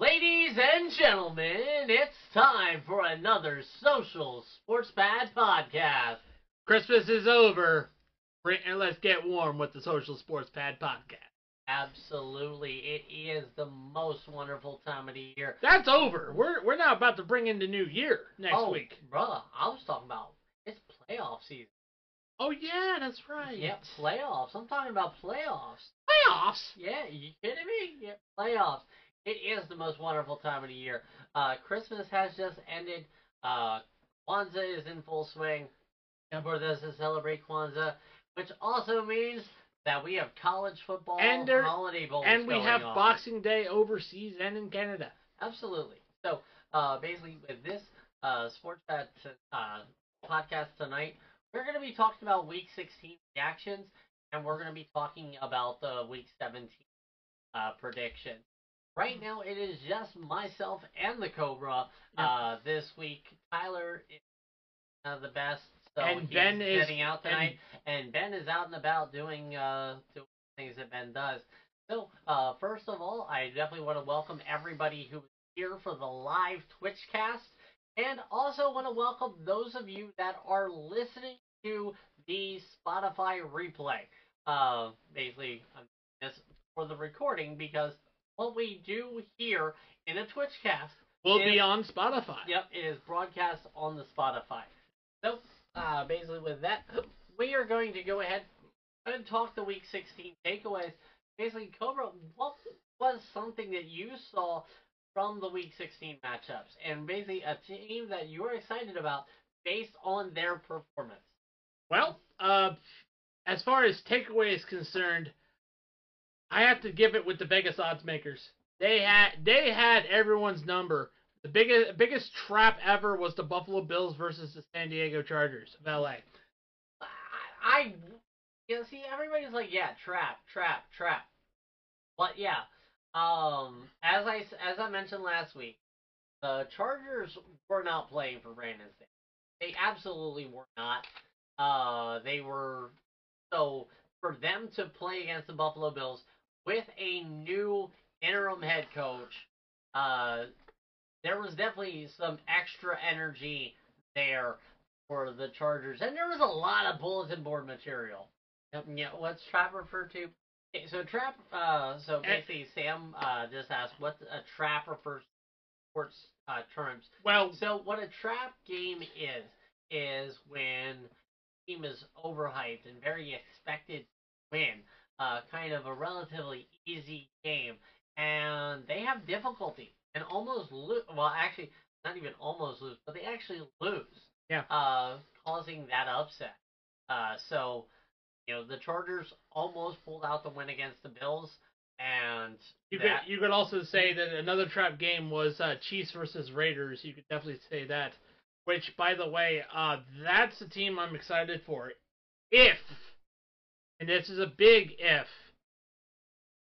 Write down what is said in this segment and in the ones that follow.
Ladies and gentlemen, it's time for another Social Sports Pad podcast. Christmas is over, and let's get warm with the Social Sports Pad podcast. Absolutely, it is the most wonderful time of the year. That's over. We're we're now about to bring in the new year next oh, week. bruh, I was talking about it's playoff season. Oh yeah, that's right. Yeah, playoffs. I'm talking about playoffs. Playoffs. Yeah, you kidding me? Yeah, playoffs. It is the most wonderful time of the year. Uh, Christmas has just ended. Uh, Kwanzaa is in full swing. For those to celebrate Kwanzaa, which also means that we have college football And there- holiday bowls And we have on. Boxing Day overseas and in Canada. Absolutely. So, uh, basically, with this uh, Sports bet uh, podcast tonight, we're going to be talking about Week 16 reactions, and we're going to be talking about the Week 17 uh, prediction. Right now, it is just myself and the Cobra uh, this week. Tyler is uh, the best, so And he's Ben is- out tonight, and, Ben is out and about doing uh, doing things that Ben does. So, uh, first of all, I definitely want to welcome everybody who is here for the live Twitch cast, and also want to welcome those of you that are listening to the Spotify replay. Uh, basically, I'm doing this for the recording because what we do here in a Twitch cast We'll Is- be on Spotify. Yep, it is broadcast on the Spotify. So, uh, basically, with that, we are going to go ahead and talk the Week 16 takeaways. Basically, Cobra, what was something that you saw from the Week 16 matchups, and basically a team that you are excited about based on their performance? Well, uh, as far as takeaway is concerned, I have to give it with the Vegas odds makers. They had they had everyone's number. The biggest biggest trap ever was the Buffalo Bills versus the San Diego Chargers of LA. I, you know, see, everybody's like, yeah, trap, trap, trap. But yeah, um, as I as I mentioned last week, the Chargers were not playing for Brandon Staley. They absolutely were not. Uh, they were so for them to play against the Buffalo Bills with a new interim head coach. Uh, there was definitely some extra energy there for the Chargers, and there was a lot of bulletin board material. Yeah, what's Trap refer to? Okay, so Trap, uh, so basically Sam uh, just asked what a trap refers to sports uh, terms. Well, So what a trap game is is when team is overhyped and very expected to win, uh, kind of a relatively easy game, and they have difficulty and almost lose. Well, actually, not even almost lose, but they actually lose. Yeah. Uh, causing that upset. Uh, so you know the Chargers almost pulled out the win against the Bills, and you that, could you could also say that another trap game was uh, Chiefs versus Raiders. You could definitely say that. Which, by the way, uh, that's a team I'm excited for. If, and this is a big if,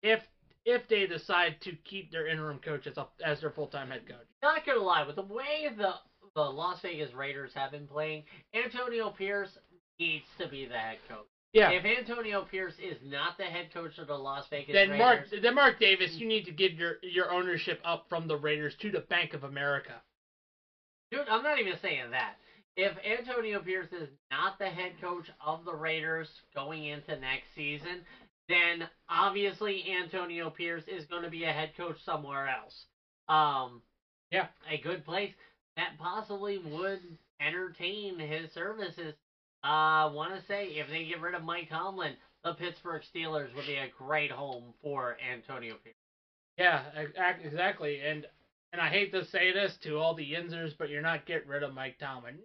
if if they decide to keep their interim coach as a, as their full time head coach. not gonna lie, with the way the the Las Vegas Raiders have been playing, Antonio Pierce needs to be the head coach. Yeah. If Antonio Pierce is not the head coach of the Las Vegas then Mark, then Mark Davis, you need to give your your ownership up from the Raiders to the Bank of America. dude, I'm not even saying that. If Antonio Pierce is not the head coach of the Raiders going into next season, then obviously Antonio Pierce is going to be a head coach somewhere else. Um, Yeah. a good place that possibly would entertain his services. I uh, want to say if they get rid of Mike Tomlin, the Pittsburgh Steelers would be a great home for Antonio Pierce. Yeah, exactly. And and I hate to say this to all the Yinzers, but you're not getting rid of Mike Tomlin.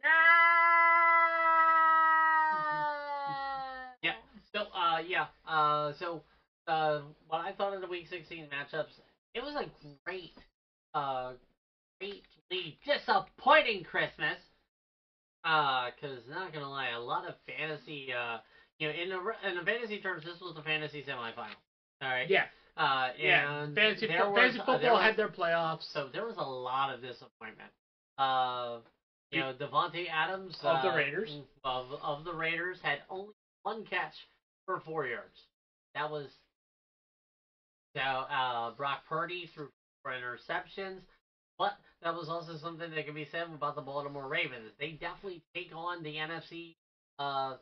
Yeah. So, uh, yeah. Uh, so, uh, what I thought of the Week 16 matchups, it was a great, uh, greatly disappointing Christmas. Uh, cause not gonna lie, a lot of fantasy, uh, you know, in the in the fantasy terms, this was the fantasy semifinal. All right. Yeah, Uh, yeah. and Fantasy, fo- was- fantasy uh, football there was- had their playoffs. so there was a lot of disappointment. Uh, you know, Davante Adams Of the uh, Raiders. of of the Raiders had only one catch for four yards. That was now uh, Brock Purdy threw for interceptions. But that was also something that can be said about the Baltimore Ravens. They definitely take on the NFC uh,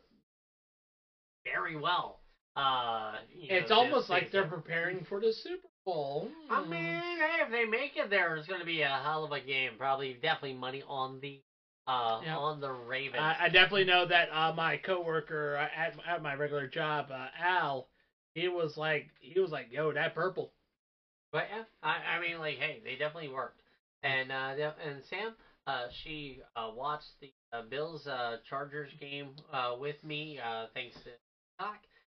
very well. Uh, It's know, almost like they're preparing for the Super Bowl. I mean, hey, if they make it there, it's going to be a hell of a game. Probably, definitely money on the uh Yeah. on the Ravens. I, I definitely know that uh, my coworker uh, at at my regular job, uh, Al, he was like, he was like, "Yo, that purple." But yeah, I, I mean, like, hey, they definitely worked. And uh, and Sam, uh, she uh, watched the uh, Bills uh, Chargers game uh, with me, uh, thanks to Doc,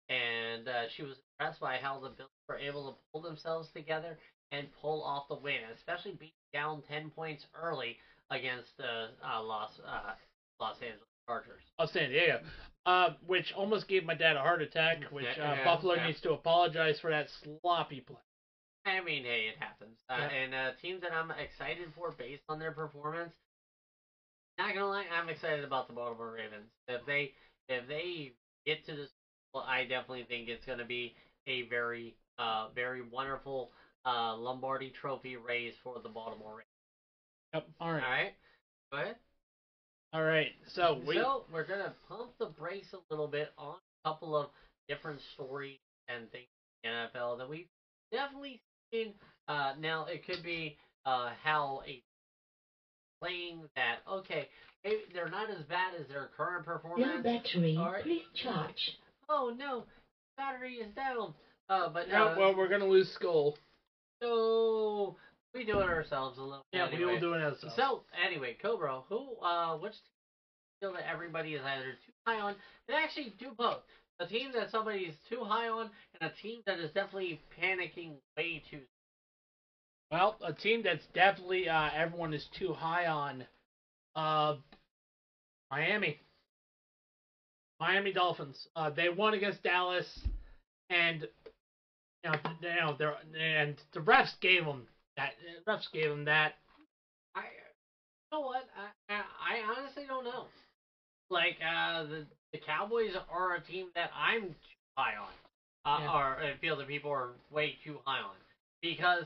and uh, she was impressed by how the Bills were able to pull themselves together and pull off the win, especially being down ten points early against the uh, Los uh, Los Angeles Chargers. of San Diego, uh, which almost gave my dad a heart attack. Which uh, yeah, Buffalo yeah. needs to apologize for that sloppy play. I mean, hey, it happens. Uh, Yeah. And uh, teams that I'm excited for based on their performance. Not gonna lie, I'm excited about the Baltimore Ravens. If they if they get to this, well, I definitely think it's gonna be a very uh very wonderful uh Lombardi Trophy race for the Baltimore Ravens. Yep. All All right. right, go ahead. All right. So we. So we're gonna pump the brakes a little bit on a couple of different stories and things in the NFL that we've definitely seen. Uh, now it could be uh, how a playing that okay, maybe they're not as bad as their current performance. Your performance. battery, All right. please charge. Oh no, battery is down. Uh, but Yeah, uh, well, we're gonna lose Skull. so we do it ourselves a little. Yeah, we anyway. will do it ourselves. So anyway, Cobra, who uh which team feel that everybody is either too high on and actually do both. A team that somebody is too high on and a team that is definitely panicking way too Well, a team that's definitely uh, everyone is too high on. Uh, Miami. Miami Dolphins. Uh, they won against Dallas, and you know, you know, they're and the refs gave them that. Refs gave them that. I you know what? I I, I honestly don't know. Like uh the the Cowboys are a team that I'm too high on. Uh, Yeah. or I feel that people are way too high on. Because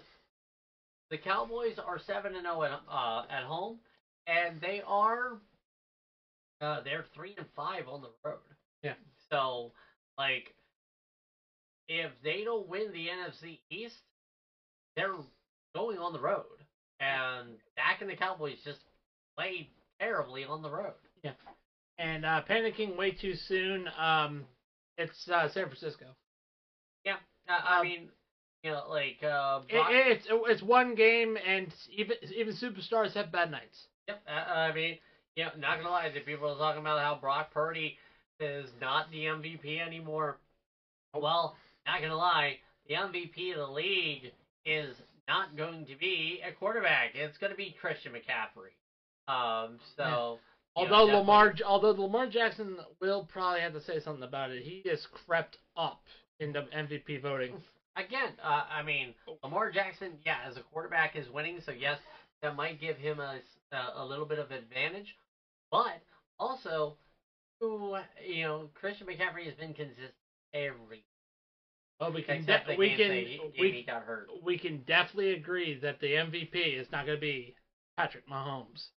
the Cowboys are seven and zero at uh, at home, and they are uh, they're three and five on the road. Yeah. So like, if they don't win the NFC East, they're going on the road, and Dak and the Cowboys just played terribly on the road. Yeah. And uh, panicking way too soon. Um, it's uh, San Francisco. Uh, I Um, mean, you know, like uh, It, it's it's one game, and even even superstars have bad nights. Yep. Uh, I mean, you know, not gonna lie, the people are talking about how Brock Purdy is not the MVP anymore. Well, not gonna lie, the MVP of the league is not going to be a quarterback. It's gonna be Christian McCaffrey. Um. So. know, Although definitely- Lamar, although Lamar Jackson will probably have to say something about it. He just crept up in the MVP voting. Again, uh, I mean, Lamar Jackson, yeah, as a quarterback is winning, so yes, that might give him a, a, a little bit of advantage. But also, who, you know, Christian McCaffrey has been consistent every Oh, we can except de- they we can't say he, he we got hurt. we can definitely agree that the MVP is not going to be Patrick Mahomes.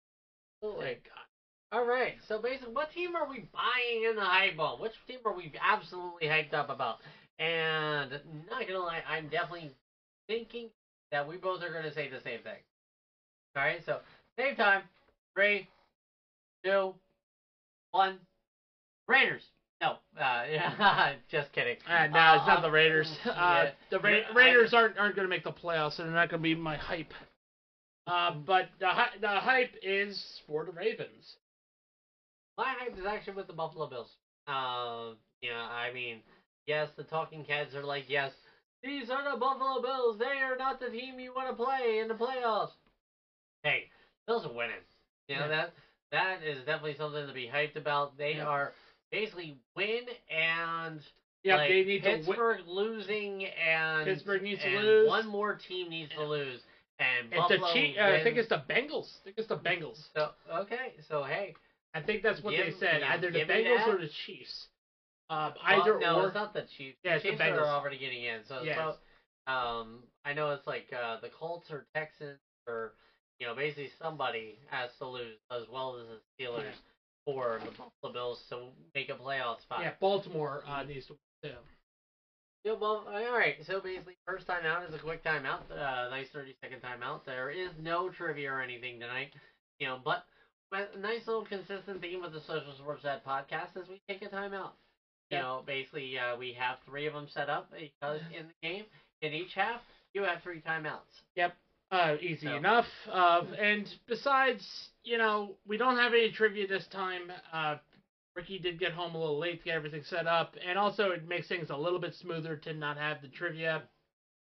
Thank God. All right, so basically, what team are we buying in the hype on? Which team are we absolutely hyped up about? And not gonna lie, I'm definitely thinking that we both are gonna say the same thing. All right, so same time, three, two, one, Raiders. No, uh, yeah, just kidding. Uh, no, it's Uh, not the Raiders. Uh, yeah, the Ra- Raiders aren't aren't going to make the playoffs, and they're not going to be my hype. Uh, but the the hype is for the Ravens. My hype is actually with the Buffalo Bills. Um, you know, I mean, yes, the talking heads are like, yes, these are the Buffalo Bills. They are not the team you want to play in the playoffs. Hey, Bills are winning. You know Yeah. that that is definitely something to be hyped about. They Yeah. are basically win and Yeah, like, they need to win. Pittsburgh losing and Pittsburgh needs to lose. One more team needs to lose, and It's the Buffalo Chief, uh, I think it's the Bengals. I think it's the Bengals. so okay. So hey, I think that's what they said. give- Either the Bengals or the Chiefs. Well, either no, or. it's not the Chiefs. Yeah, it's the Chiefs Bengals. are already getting in. So, Yes. so Um, I know it's like uh, the Colts or Texans or you know basically somebody has to lose as well as the Steelers. For the Buffalo Bills to make a playoff spot. Yeah, Baltimore uh, needs to win too. Yeah, well, all right. So basically, first time out is a quick timeout. Uh, nice thirty second timeout. There is no trivia or anything tonight, you know. But, but a nice little consistent theme with the Social Sports Pad podcast is we take a timeout. You Yep. know, basically, uh, we have three of them set up because in the game, in each half, you have three timeouts. Uh, easy So- enough. Uh, and besides, you know, we don't have any trivia this time. Uh, Ricky did get home a little late to get everything set up, and also it makes things a little bit smoother to not have the trivia.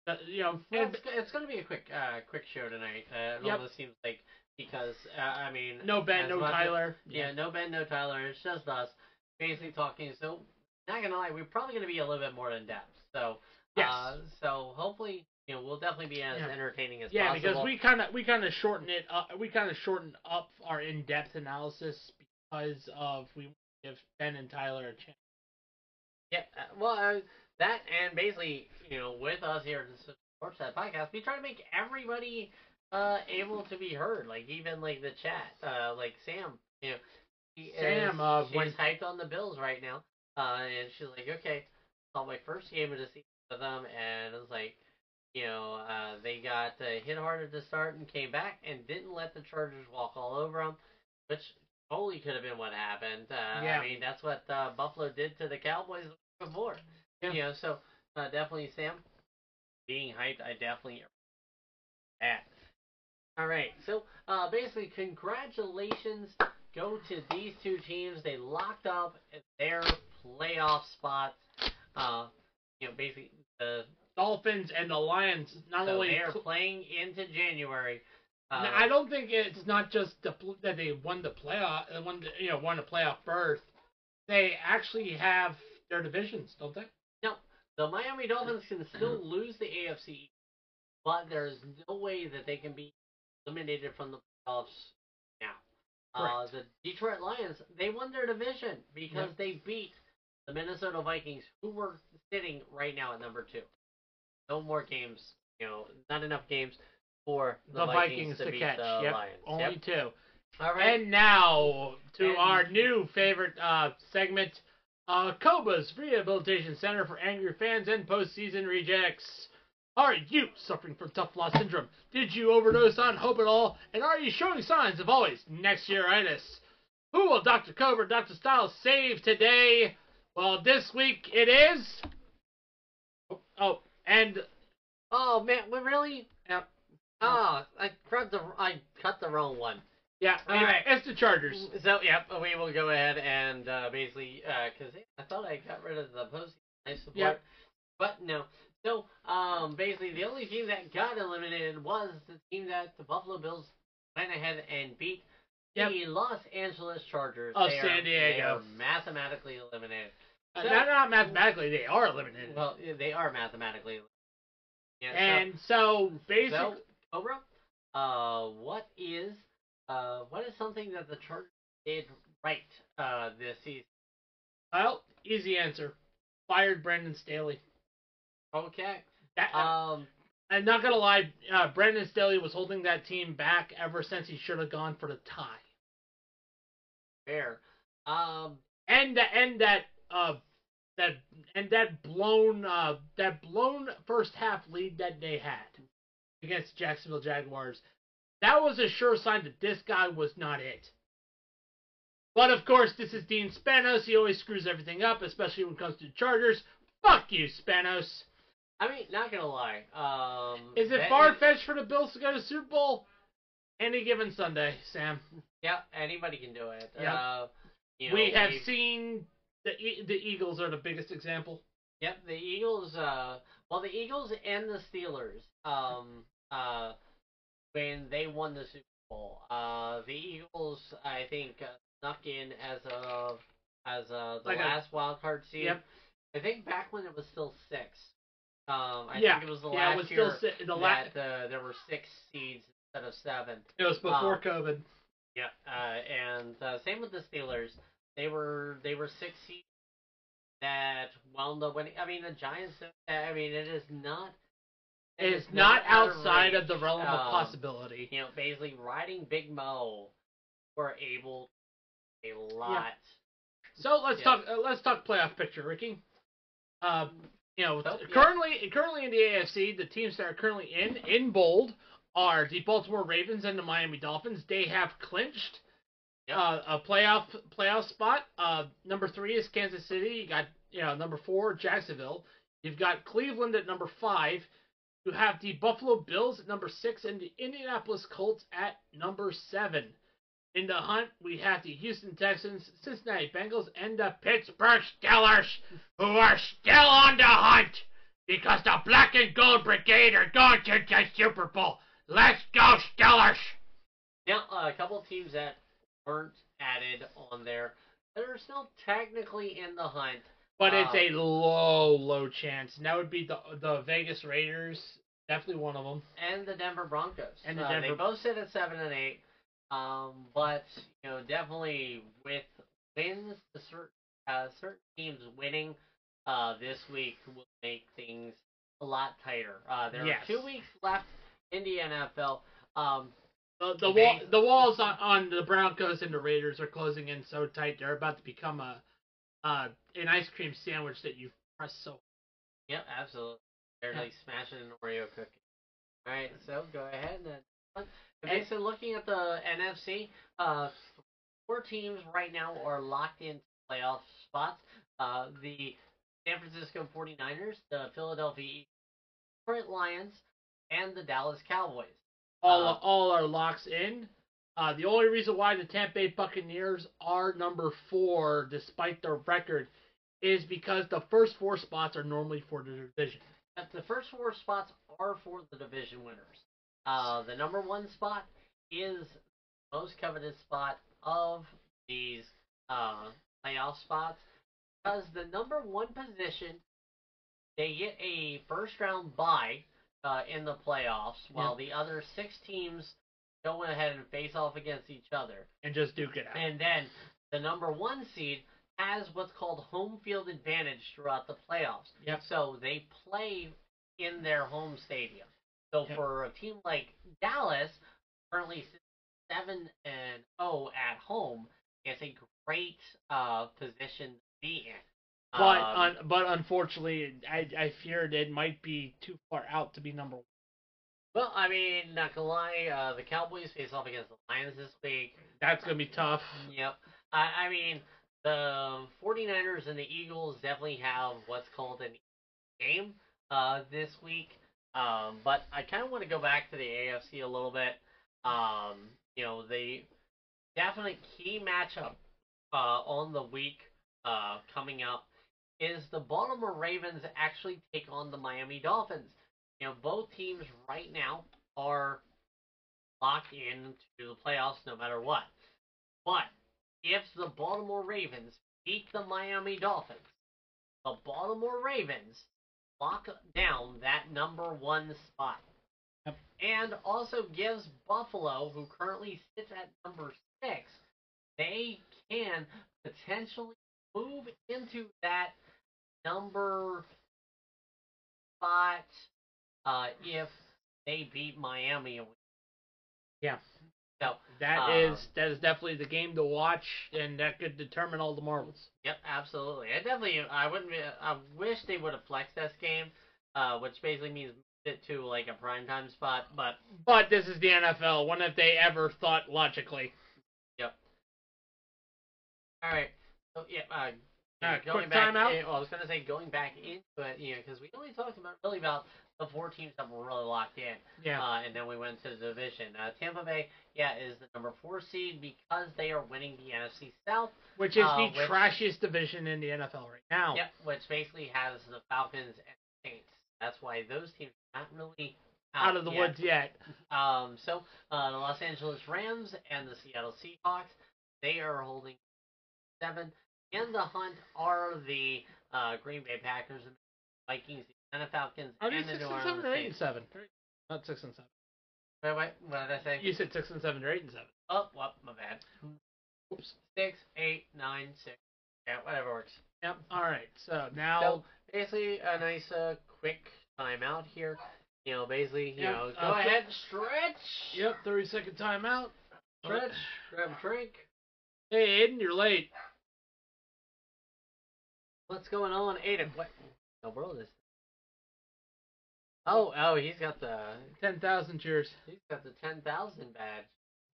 Uh, you know, it's, it's going to be a quick, uh, quick show tonight. Uh, it Yep. almost seems like because uh, I mean, no Ben, no much as- Tyler. Yeah, no Ben, no Tyler. It's just us basically talking. So, not gonna lie, we're probably gonna be a little bit more in depth. So, Yes. uh, so hopefully, you know, we'll definitely be as Yeah. entertaining as possible. Yeah, possible. because we kind of we kind of shorten it. Up, we kind of shorten up our in-depth analysis because of we give Ben and Tyler a chance. yeah, uh, well, uh, that and basically, you know, with us here at the Sports Set Podcast, we try to make everybody uh able to be heard. Like even like the chat, uh, like Sam, you know. Sam, is, uh, she's when- hyped on the Bills right now, uh, and she's like, okay, saw my first game of the season with them, and it was like, you know, uh, they got uh, hit hard at the start and came back and didn't let the Chargers walk all over them, which totally could have been what happened. Uh, Yeah. I mean, that's what uh, Buffalo did to the Cowboys before. Yeah. You know, so uh, definitely Sam being hyped. I definitely that. All right, so uh, basically, congratulations go to these two teams. They locked up their playoff spots. Uh, you know, basically the Dolphins and the Lions not so only they are cl- playing into January. Uh, I don't think it's not just the that they won the playoff, uh, won the, you know, won a playoff berth. They actually have their divisions, don't they? No, the Miami Dolphins can still lose the AFC, but there's no way that they can be eliminated from the playoffs now. Uh, the Detroit Lions, they won their division because Yep. they beat the Minnesota Vikings, who were sitting right now at number two. No more games, you know, not enough games for the, The, Vikings, to beat catch. the yep, Lions. only Yep. two. All right. And now to And- our new favorite uh, segment, uh, Cobra's Rehabilitation Center for Angry Fans and Postseason Rejects. Are you suffering from tough loss syndrome? Did you overdose on hope at all? And are you showing signs of always next yearitis? Who will Dr. Cobra, Dr. Styles save today? Well, this week it is. Oh, Oh, and oh man, what really? Yep. Oh, I cut the I cut the wrong one. yeah, All right. it's the Chargers. So yep, we will go ahead and uh, basically because I thought I got rid of the post nice support, Yep. but no. So um, basically the only team that got eliminated was the team that the Buffalo Bills went ahead and beat. Yep. The Los Angeles Chargers Of San Diego. They are mathematically eliminated. Uh, not, not mathematically, they are eliminated. Well, they are mathematically. Yeah, and so, basically, So, Cobra, uh, what is uh, what is something that the Chargers did right uh, this season? well, easy answer. Fired Brandon Staley. Okay. That, Um, I'm not gonna lie, uh, Brandon Staley was holding that team back ever since he should have gone for the tie. fair. Um, And the, and that uh that and that blown uh that blown first half lead that they had against Jacksonville Jaguars. That was a sure sign that this guy was not it. But of course, this is Dean Spanos. He always screws everything up, especially when it comes to Chargers. Fuck you, Spanos. I mean, not gonna lie. Um, Is it far fetched for the Bills to go to Super Bowl? Any given Sunday, Sam. Yeah, anybody can do it. Yeah. Uh, you know, we have seen the E- the Eagles are the biggest example. Yep, the Eagles. Uh, well, the Eagles and the Steelers. Um, uh, when they won the Super Bowl, uh, the Eagles, I think, uh, snuck in as a as a, the Like a- last wild card seed. Yep. I think back when it was still six. Um, I yeah, think it was the yeah, last it was year still si- the la- that uh, there were six seeds instead of seven. It was before um, COVID. Yeah, uh, and uh, same with the Steelers. They were they were six seeds that wound up winning. I mean, the Giants. I mean, it is not is it's not of outside of the realm of possibility. You know, basically riding Big Mo, we're able a lot. So let's Yeah. talk. Uh, let's talk playoff picture, Ricky. Uh, you know, Oh, yeah. currently, currently in the AFC, the teams that are currently in in bold are the Baltimore Ravens and the Miami Dolphins. They have clinched. Uh, a playoff playoff spot. Uh, number three is Kansas City. You got you know number four Jacksonville. You've got Cleveland at number five. You have the Buffalo Bills at number six and the Indianapolis Colts at number seven. In the hunt, we have the Houston Texans, Cincinnati Bengals, and the Pittsburgh Steelers, who are still on the hunt because the Black and Gold Brigade are going to the Super Bowl. Let's go, Steelers! Now, uh, a couple teams that weren't added on there that are still technically in the hunt. But it's Uh, a low, low chance. And that would be the the Vegas Raiders, definitely one of them. and the Denver Broncos. And the Uh, They Denver- both sit at seven and eight, um, but you know definitely with wins, the certain uh, certain teams winning uh, this week will make things a lot tighter. Uh, there Yes. are two weeks left in the NFL. Um, The the, wall, the walls on, on the Broncos and the Raiders are closing in so tight they're about to become a uh, an ice cream sandwich that you press so. yep, absolutely. They're like smashing an Oreo cookie. All right, so go ahead and. And- basically, looking at the NFC, uh, four teams right now are locked into playoff spots. Uh, the San Francisco 49ers, the Philadelphia Eagles, Detroit Lions, and the Dallas Cowboys. All Uh, all are locks in. Uh, the only reason why the Tampa Bay Buccaneers are number four, despite their record, is because the first four spots are normally for the division. The first four spots are for the division winners. Uh, the number one spot is the most coveted spot of these uh, playoff spots because the number one position they get a first round bye uh, in the playoffs, while the other six teams go ahead and face off against each other. and just duke it out. And then the number one seed has what's called home field advantage throughout the playoffs. Yep. So they play in their home stadium. So Yep. for a team like Dallas, currently seven and zero at home, it's a great uh, position to be in. But Um, un, but unfortunately, I I feared it might be too far out to be number one. well, I mean, not gonna lie, uh, the Cowboys face off against the Lions this week. That's gonna be tough. Yep. I, I mean, the 49ers and the Eagles definitely have what's called an game uh, this week. Um, but I kind of want to go back to the AFC a little bit. Um, you know, the definite key matchup uh, on the week uh, coming up is the Baltimore Ravens actually take on the Miami Dolphins. You know, both teams right now are locked into the playoffs no matter what. But if the Baltimore Ravens beat the Miami Dolphins, the Baltimore Ravens lock down that number one spot. Yep. And also gives Buffalo, who currently sits at number six, they can potentially move into that number spot uh, if they beat Miami. Yeah. So That Um, is that is definitely the game to watch, and that could determine all the marbles. Yep, absolutely. I definitely, I wouldn't. Be, I wish they would have flexed this game, uh, which basically means it to like a primetime spot. But But this is the NFL. When have they ever thought logically? Yep. All right, so yeah, uh, Uh, going back. eh, well, I was gonna say going back into it, you know, because we only talked about really about the four teams that were really locked in, Yeah. uh, and then we went to the division. Uh, Tampa Bay, yeah, is the number four seed because they are winning the NFC South. which is uh, the which- trashiest division in the NFL right now. Yep, which basically has the Falcons and Saints. That's why those teams are not really Out of the yet. woods yet. Um, so uh, the Los Angeles Rams and the Seattle Seahawks, they are holding seven. In the hunt are the uh, Green Bay Packers and Vikings, the Atlanta Falcons, they and the six New and Orleans seven or eight and Saints. seven? Not six and seven. Wait, wait, what did I say? You said six and seven or eight and seven. Oh, well, my bad. Oops. Six, eight, nine, six. Yeah, whatever works. Yep. All right. So now So basically, a nice uh, quick timeout here. You know, basically, you Yeah, know, go uh, ahead, stretch. Yep, 30 second timeout. Stretch. Grab a drink. Hey, Aiden, you're late. What's going on, Aiden? What? No, bro, this. Oh, oh, he's got the 10,000 cheers. he's got the ten thousand badge.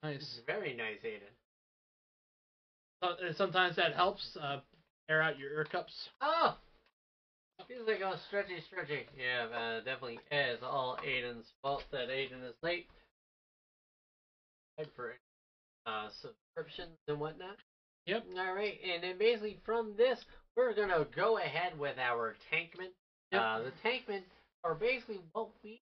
Nice. Very nice, Aiden. So- uh, Sometimes that helps uh, air out your ear cups. Oh, feels like oh stretchy, stretchy. Yeah, uh, definitely is all Aiden's fault that Aiden is late. Head for uh, subscriptions and whatnot. Yep. All right, and then basically from this, we're gonna go ahead with our tankmen. Yep. Uh, the tankmen are basically what we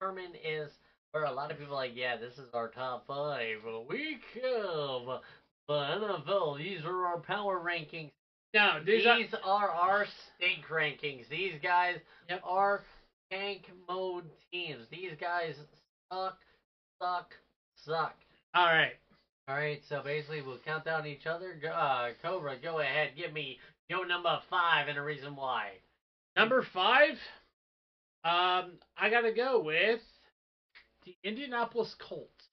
determine is where a lot of people are like, yeah, this is our top five. We have the NFL. These are our power rankings. No, These, these are, are our stink rankings. These guys Yep. are tank mode teams. These guys suck, suck, suck. all right. All right, so basically we'll count down each other. Uh, Cobra, go ahead, give me your number five and a reason why. Number five, um, I gotta go with the Indianapolis Colts.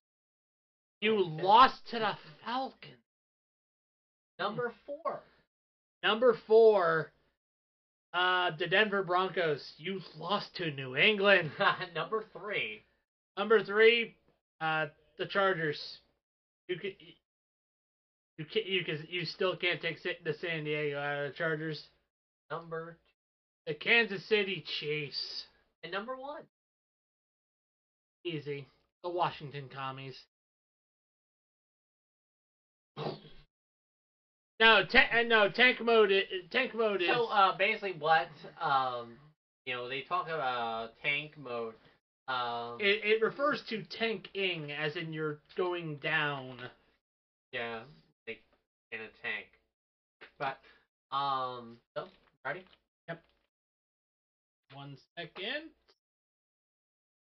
You Okay. lost to the Falcons. Number four. Number four, uh, the Denver Broncos. You lost to New England. number three. Number three, uh, the Chargers. You can, you can, you can, you still can't take the San Diego out of the Chargers. Number The Kansas City Chiefs. and number one. Easy. The Washington Commies. No, ta- uh, no tank mode. i- Tank mode is So uh, basically, what um, you know, they talk about tank mode. Um, it, it refers to tanking, as in you're going down. yeah, in a tank. But um, so ready? One second.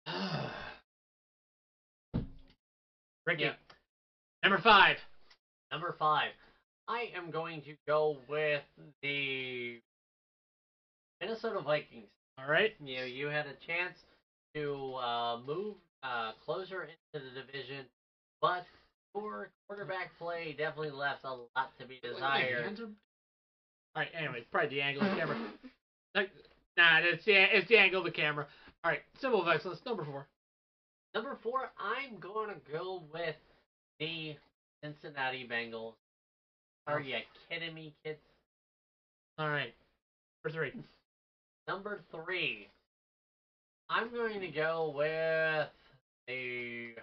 Ricky. Yeah. Number five. Number five. I am going to go with the Minnesota Vikings. All right. You know, you had a chance to uh, move uh, closer into the division, but your quarterback play definitely left a lot to be desired. All right. Anyway, probably the angle of the camera. Nah, it's the it's the angle of the camera. All right. Symbol of excellence. Number four. Number four, I'm going to go with the Cincinnati Bengals. Are oh. you kidding me, kids? All right. Number three. Number three, I'm going to go with the.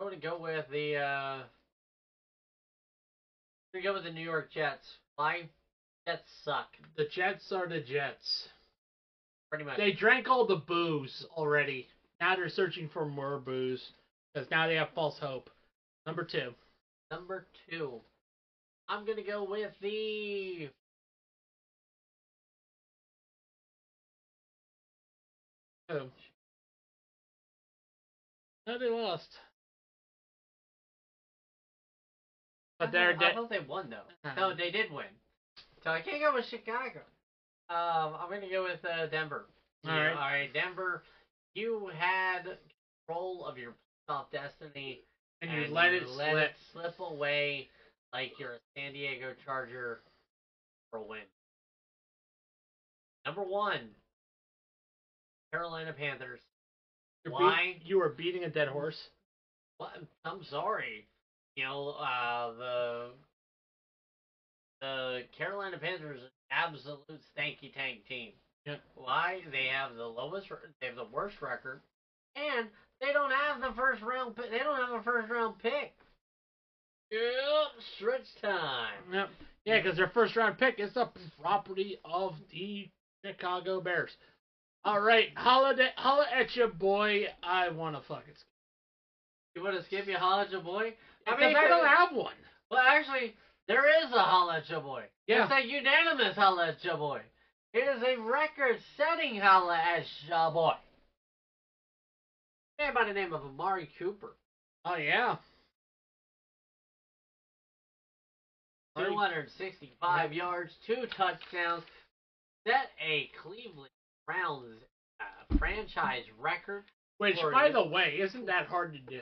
I'm going to go with the. Uh, I'm go with the New York Jets. Why? Jets suck, The Jets are the Jets. pretty much. They drank all the booze already. Now they're searching for more booze because now they have false hope. Number two. Number two, I'm going to go with the. Oh. No, they lost. But I they're I thought they won though. Uh-huh. No, they did win. So I can't go with Chicago. Um, I'm going to go with uh, Denver. All Yeah, right. All right, Denver. You had control of your playoff destiny, and you let it let slip. it slip away like you're a San Diego Charger for a win. Number one, Carolina Panthers. You're Why? Beat, you are beating a dead horse. Well, I'm sorry. You know, uh, the the Carolina Panthers, absolute stanky tank team. Why? They have the lowest, they have the worst record, and they don't have the first round. They don't have a first round pick. Yep, stretch time. Yep. Yeah, because their first round pick is the property of the Chicago Bears. All right, holiday, holla at your boy. I want to fucking. You want to skip your holla at your boy? I mean, I don't have one. Well, actually, there is a holla at your boy. Yeah. It's a unanimous holla at your boy. It is a record-setting holla at your boy. Man by the name of Amari Cooper. Oh yeah. Sorry. 265 yards, two touchdowns, set a Cleveland Browns uh, franchise record. Which, by the way, isn't that hard to do?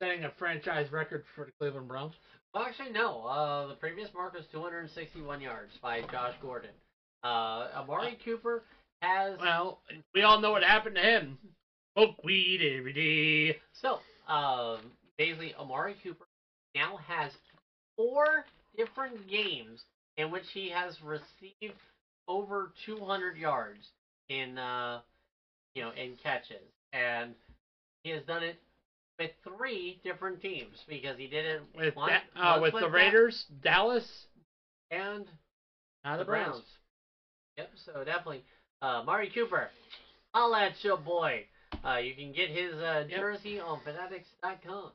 Setting a franchise record for the Cleveland Browns. Well, actually, no. Uh, the previous mark was 261 yards by Josh Gordon. Uh, Amari Cooper has Well, we all know what happened to him. Smoke weed every day. so um, basically Amari Cooper now has four different games in which he has received over 200 yards in uh, you know in catches, and he has done it with three different teams because he did it With that, uh, once with the that- Raiders, Dallas, and the the Browns. Browns. Yep, so definitely. Uh, Mari Cooper, holla at your boy. Uh, you can get his uh, Yep. jersey on fanatics.com.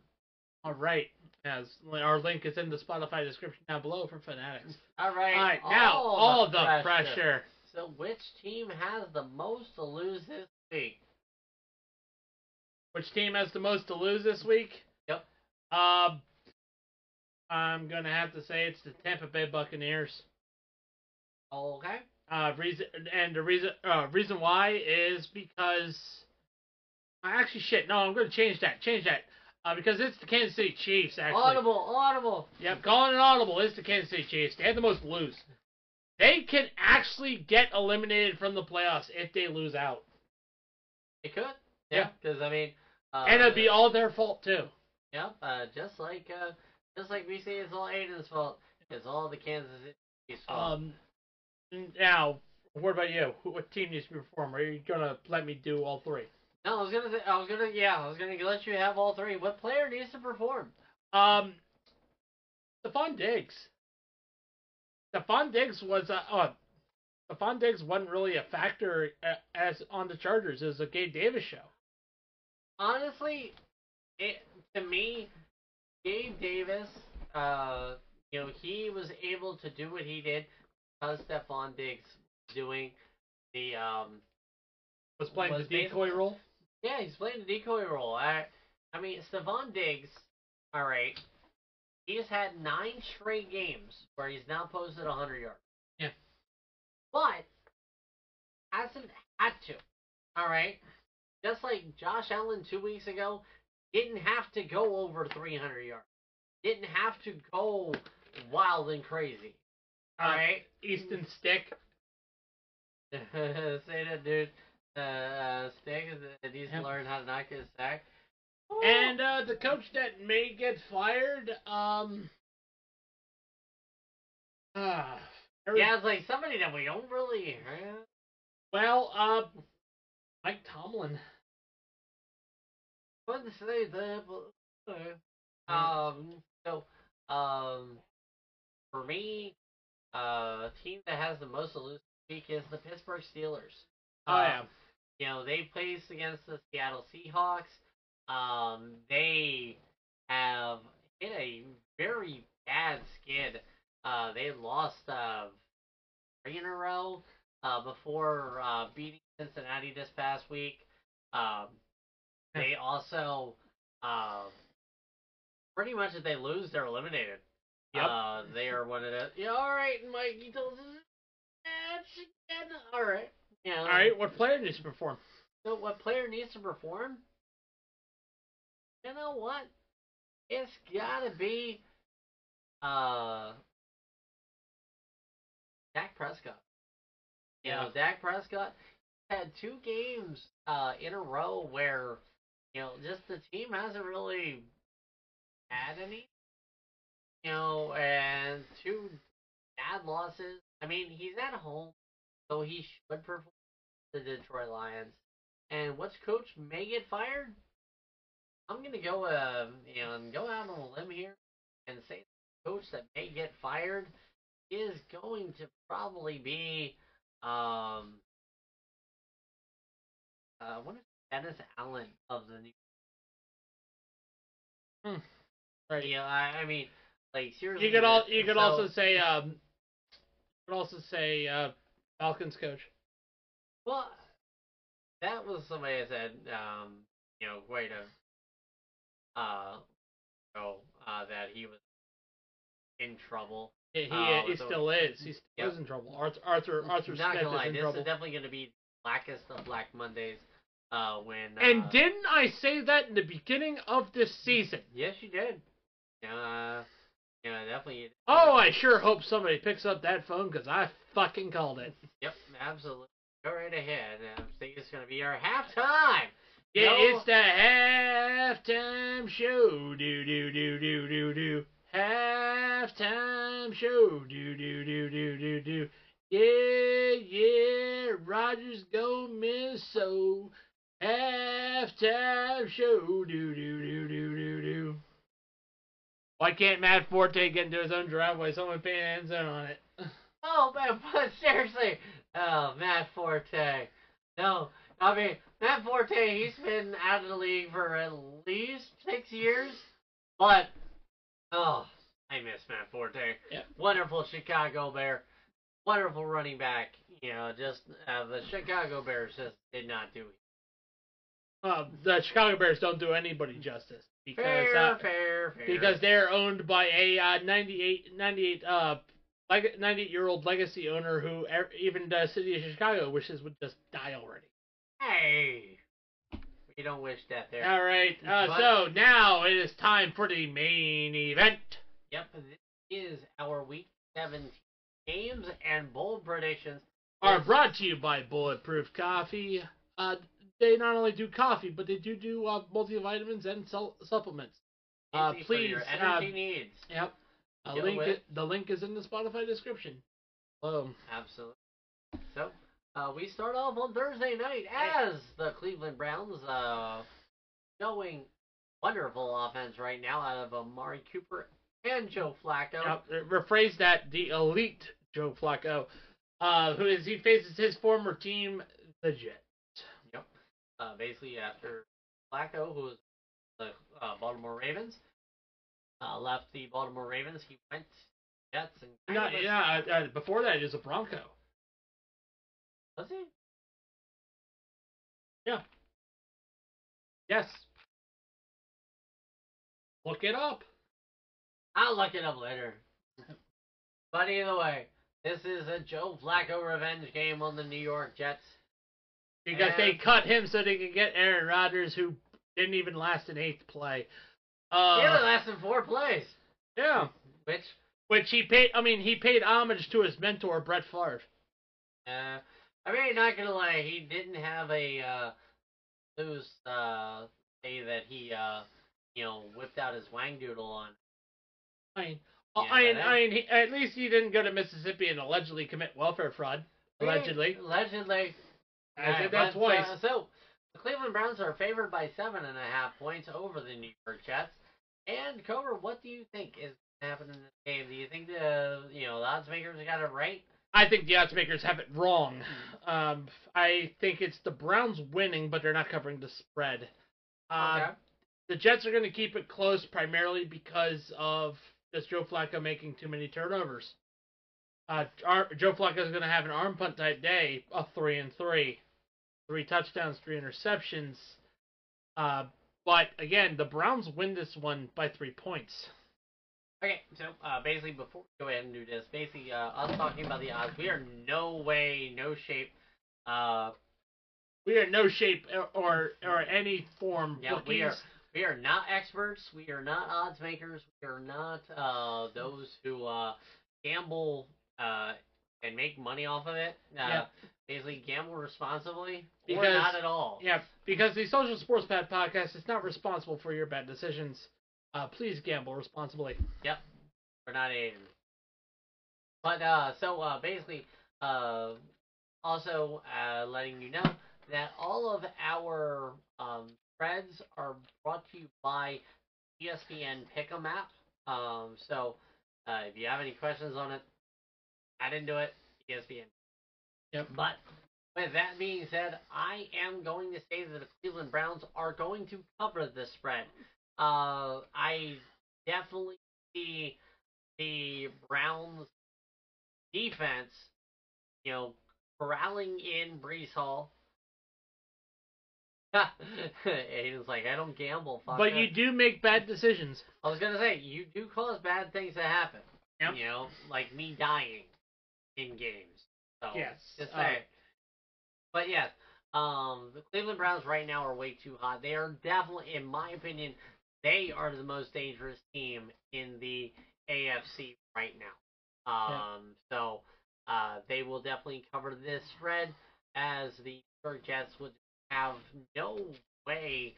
All right. As our link is in the Spotify description down below for Fanatics. All right. All right, now all the pressure. pressure. So, which team has the most to lose this week? Which team has the most to lose this week? Yep. Um, I'm gonna have to say it's the Tampa Bay Buccaneers. Okay. Uh, reason and the reason uh, reason why is because I actually shit. No, I'm gonna change that. Change that. Uh, because it's the Kansas City Chiefs. Actually. Audible, audible. Yep, calling it audible. It's the Kansas City Chiefs. They had the most to lose. They can actually get eliminated from the playoffs if they lose out, It could. Yeah. Because I mean, uh, and it'd be all their fault too. Yep. Uh, just like uh, just like we say, it's all Aiden's fault. It's all the Kansas City Chiefs' fault. Um, now, what about you? What team needs to perform? Are you gonna let me do all three? no, I was gonna say, I was gonna, yeah, I was gonna let you have all three. What player needs to perform? Um, Stefon Diggs. Stefon Diggs was uh, uh Stefon Diggs wasn't really a factor uh, as on the Chargers. It was a Gabe Davis show. Honestly, it to me, Gabe Davis, uh, you know, he was able to do what he did because Stefon Diggs was doing the um. Was playing Was the decoy role. Yeah, he's playing the decoy role. I, I mean, Stefon Diggs. All right, he's had nine straight games where he's now posted 100 yards. Yeah. But hasn't had to. All right, just like Josh Allen two weeks ago, didn't have to go over 300 yards. Didn't have to go wild and crazy. All Uh, right. Easton Stick. Say that, dude. Uh, uh, Stick needs to learn how to not get sacked. And uh, the coach that may get fired, um, uh, yeah, it's like somebody that we don't really. Uh, well, uh, Mike Tomlin. Wouldn't say that, but uh, um. So, um, for me, uh, team that has the most to lose week is the Pittsburgh Steelers. Oh Um, yeah, You know, they placed against the Seattle Seahawks. Um, they have hit a very bad skid. Uh, they lost uh, three in a row uh, before uh, beating Cincinnati this past week. Um, they also uh, pretty much if they lose, they're eliminated. Yep. Uh, they are one of the. Yeah, all right, Mike. He tells us. "That's again." All right. Yeah. all right. What player needs to perform? So what player needs to perform? You know what? It's gotta be uh Dak Prescott. You know, Dak Prescott had two games uh in a row where, you know, just the team hasn't really had any. You know, and two bad losses. I mean, he's at home, so he should perform the Detroit Lions. And what's coach may get fired? I'm gonna go, uh, you know, go out on a limb here and say the coach that may get fired is going to probably be, um, uh, what is Dennis Allen of the New? Right. Yeah, I, I mean, like seriously. You could all. You could so- also say. Um. You could also say uh, Falcons coach. Well, that was somebody that said, um, you know, quite a, uh, oh, uh, that he was in trouble. He, he, Uh, he the- still is. He still Yep. is in trouble. Arthur Arthur Arthur Not Smith gonna lie, is in this trouble. is definitely gonna be the blackest of Black Mondays. Uh, when and uh, didn't I say that in the beginning of this season? yes, you did. Uh, yeah, definitely. Oh, I sure hope somebody picks up that phone because I fucking called it. Yep, absolutely. Go right ahead. I think it's gonna be our halftime. Yeah, No. it's the halftime show. Do do do do do do. Halftime show. Do do do do do do. Yeah, yeah. Rogers go Minnesota. Halftime show. Do do do do do do. Why can't Matt Forte get into his own driveway? Someone pay an end zone on it. Oh man, but seriously, oh Matt Forte. No, I mean Matt Forte. He's been out of the league for at least six years, but oh, I miss Matt Forte. Yep. Wonderful Chicago Bear, wonderful running back. You know, just uh, the Chicago Bears just did not do it. Uh, the Chicago Bears don't do anybody justice because Fair, uh, fair, fair. because they're owned by a uh, 98, 98 uh, leg- 98 year old legacy owner who er- even the city of Chicago wishes would just die already. hey, we don't wish that there. All right, uh, But- so now it is time for the main event. Yep, this is our week 17 games and bold predictions. Are brought to you by Bulletproof Coffee. Uh, they not only do coffee, but they do do uh, multivitamins and sul- supplements. Uh, Easy for your please, energy uh, needs. Yep. Link. with. The link is in the Spotify description. Boom. Absolutely. So, uh, we start off on Thursday night as the Cleveland Browns uh, showing wonderful offense right now out of Amari Cooper and Joe Flacco. Uh, rephrase that: the elite Joe Flacco, uh, who is he faces his former team, the Jets. Uh, basically, after Flacco, who was the uh, Baltimore Ravens, uh, left the Baltimore Ravens, he went Jets and No, yeah. Before that, he was a Bronco. was he? Yeah. Yes. Look it up. I'll look it up later. but either way, this is a Joe Flacco revenge game on the New York Jets. Because they cut him so they could get Aaron Rodgers, who didn't even last an eighth play. he only Uh, lasted four plays, yeah. which Which he paid. I mean, he paid homage to his mentor Brett Favre. Uh, I mean, not gonna lie, he didn't have a uh, loose uh, say that he uh, you know whipped out his wang doodle on. I mean, Yeah, I mean, I mean, he, at least he didn't go to Mississippi and allegedly commit welfare fraud. Allegedly. Allegedly. I Right, said that but, twice. uh, so the Cleveland Browns are favored by seven and a half points over the New York Jets. And Cobra, what do you think is happening in this game? Do you think the you know the odds makers got it right? I think the odds makers have it wrong. Um, I think it's the Browns winning, but they're not covering the spread. Uh, okay. The Jets are going to keep it close primarily because of just Joe Flacco making too many turnovers. Uh, Joe Flacco is going to have an arm punt type day, a three and three, three touchdowns, three interceptions. Uh, but again, the Browns win this one by three points. Okay, so uh, basically, before we go ahead and do this, basically, uh, us talking about the odds, we are no way, no shape. Uh, We are no shape or or, any form. Yeah, we bookies. we are not experts. We are not odds makers. We are not uh, those who uh, gamble uh, and make money off of it. Uh, Yeah. Basically, gamble responsibly or Because- not at all. Yeah, because the Social Sports Pad podcast is not responsible for your bad decisions. Uh, please gamble responsibly. Yep, we're not Asian. But uh, so uh, basically, uh, also uh, letting you know that all of our um, threads are brought to you by ESPN Pick'em app. Um, so uh, if you have any questions on it, add into it, ESPN. Yep. But with that being said, I am going to say that the Cleveland Browns are going to cover the spread. Uh, I definitely see the Browns defense, you know, corralling in Breece Hall. Aiden's like, I don't gamble. But you do make bad decisions. I was gonna say, you do cause bad things to happen. Yep. You know, like me dying in games. So Yes, just uh, but yes, um, the Cleveland Browns right now are way too hot. They are definitely, in my opinion, they are the most dangerous team in the AFC right now. Um, so uh, they will definitely cover this spread as the New York Jets would have no way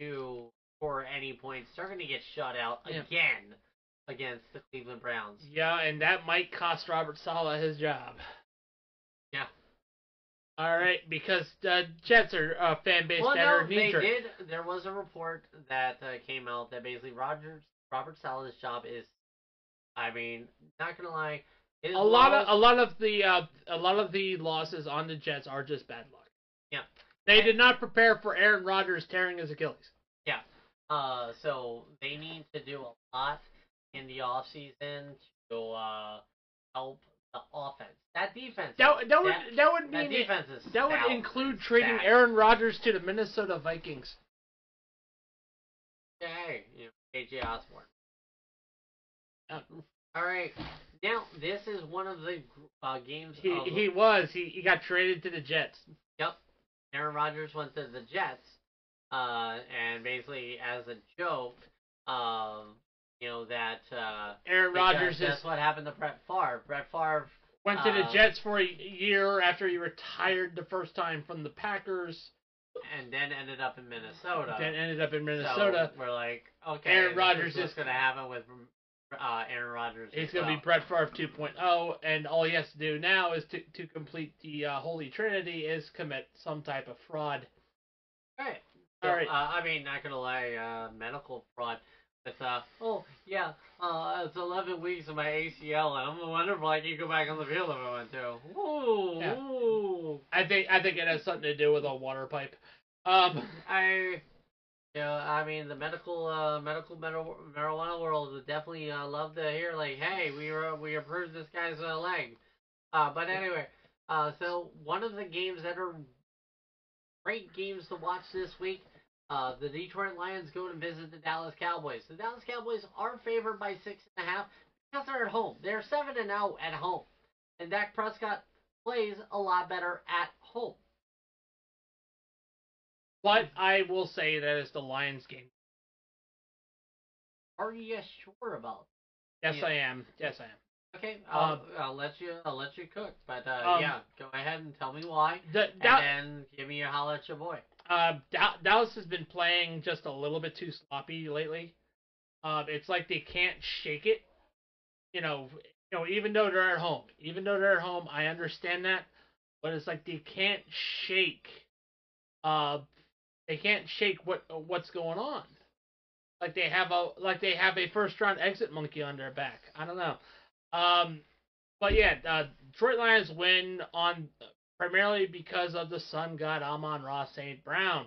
to score any points. They're going to get shut out Yeah. again against the Cleveland Browns. Yeah, and that might cost Robert Saleh his job. All right, because the Jets are a fan base Well, that no, are they did. There was a report that uh, came out that basically Rogers, Robert Saleh's job is, I mean, not gonna lie, a lot of a lot of the uh, a lot of the losses on the Jets are just bad luck. Yeah. They did not prepare for Aaron Rodgers tearing his Achilles. Yeah, uh, so they need to do a lot in the off season to uh help offense. That defense. That, that would that, that would that mean defense is that would include trading. Aaron Rodgers to the Minnesota Vikings. Hey, you know, KJ Osborn. Uh, All right. Now this is one of the uh, games. He of, he was he, he got traded to the Jets. Yep. Aaron Rodgers went to the Jets, uh, and basically as a joke, um, you know that uh, Aaron Rodgers is, what happened to Brett Favre. Brett Favre. went to the uh, Jets for a year after he retired the first time from the Packers. And then ended up in Minnesota. Then ended up in So Minnesota. we're like, okay, Aaron Rodgers is going to happen with uh, Aaron Rodgers. He's going to well. be Brett Favre 2.0, and all he has to do now is to, to complete the uh, Holy Trinity is commit some type of fraud. Right. So, All right. Uh, I mean, not gonna lie, uh, medical fraud. It's uh, oh yeah, uh, it's 11 weeks of my ACL, and I'm wondering if I can go back on the field if I want to. Ooh, Yeah. ooh. I think I think it has something to do with a water pipe. Um, I, you know, I mean, the medical, uh, medical mar- marijuana world would definitely uh, love to hear like, hey, we were, we approved this guy's uh, leg. Uh, but anyway, uh, so one of the games that are great games to watch this week. Uh, the Detroit Lions go to visit the Dallas Cowboys. The Dallas Cowboys are favored by six and a half because they're at home. They're seven and zero at home, and Dak Prescott plays a lot better at home. but I will say that it's the Lions game. Are you sure about? Yes, Yeah. I am. Yes, I am. Okay, I'll, Um, I'll let you. I'll let you cook, but uh, Um, yeah, go ahead and tell me why, The, and then give me a holler at your boy. Uh, Da- Dallas has been playing just a little bit too sloppy lately. Uh, it's like they can't shake it. You know, you know, even though they're at home, even though they're at home, I understand that, but it's like they can't shake. Uh, they can't shake what what's going on. Like they have a like they have a first round exit monkey on their back. I don't know. Um, but yeah, uh, Detroit Lions win on primarily because of the sun god Amon-Ra St. Brown.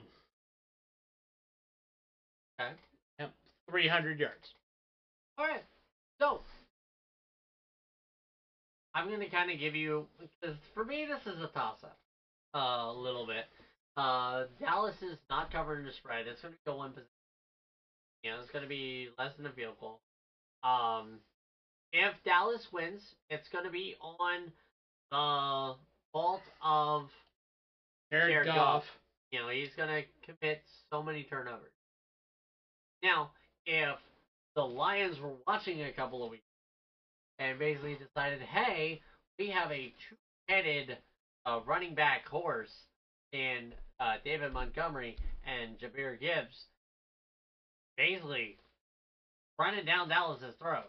Okay. Yep, 300 yards. All right, so I'm gonna kind of give you because for me this is a toss up uh, a little bit. Uh, Dallas is not covering the spread. It's gonna go one position. You know, it's gonna be less than a field goal. Um, if Dallas wins, it's gonna be on the fault of Jared, Jared Goff. Goff. you know, he's going to commit so many turnovers. Now, if the Lions were watching a couple of weeks and basically decided, hey, we have a two-headed uh, running back horse in uh, David Montgomery and Jahmyr Gibbs, basically running down Dallas's throats.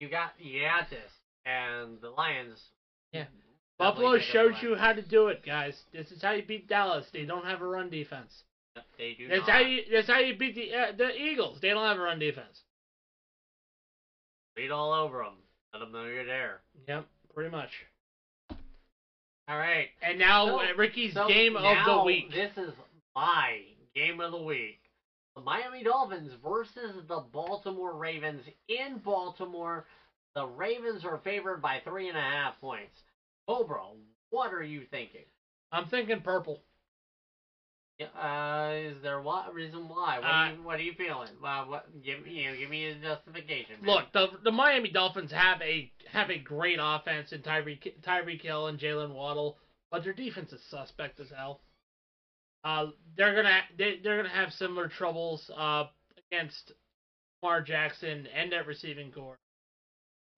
You got, you got this, and the Lions. Yeah. Buffalo showed you how to do it, guys. This is how you beat Dallas. They don't have a run defense. They do That's not. how you. That's how you beat the uh, the Eagles. They don't have a run defense. Beat all over them. Let them know you're there. Yep, pretty much. All right. And now So- uh, Ricky's So game of the week. This is my game of the week. The Miami Dolphins versus the Baltimore Ravens in Baltimore. The Ravens are favored by three and a half points. Cobra, what are you thinking? I'm thinking purple. Yeah, Uh, is there what reason why? What, Uh, are, you, what are you feeling? Uh, what? Give me, you know, give me a justification. man. Look, the the Miami Dolphins have a have a great offense in Tyreek Tyreek Hill and Jaylen Waddle, but their defense is suspect as hell. Uh, they're gonna they, they're gonna have similar troubles uh against Lamar Jackson and that receiving corps.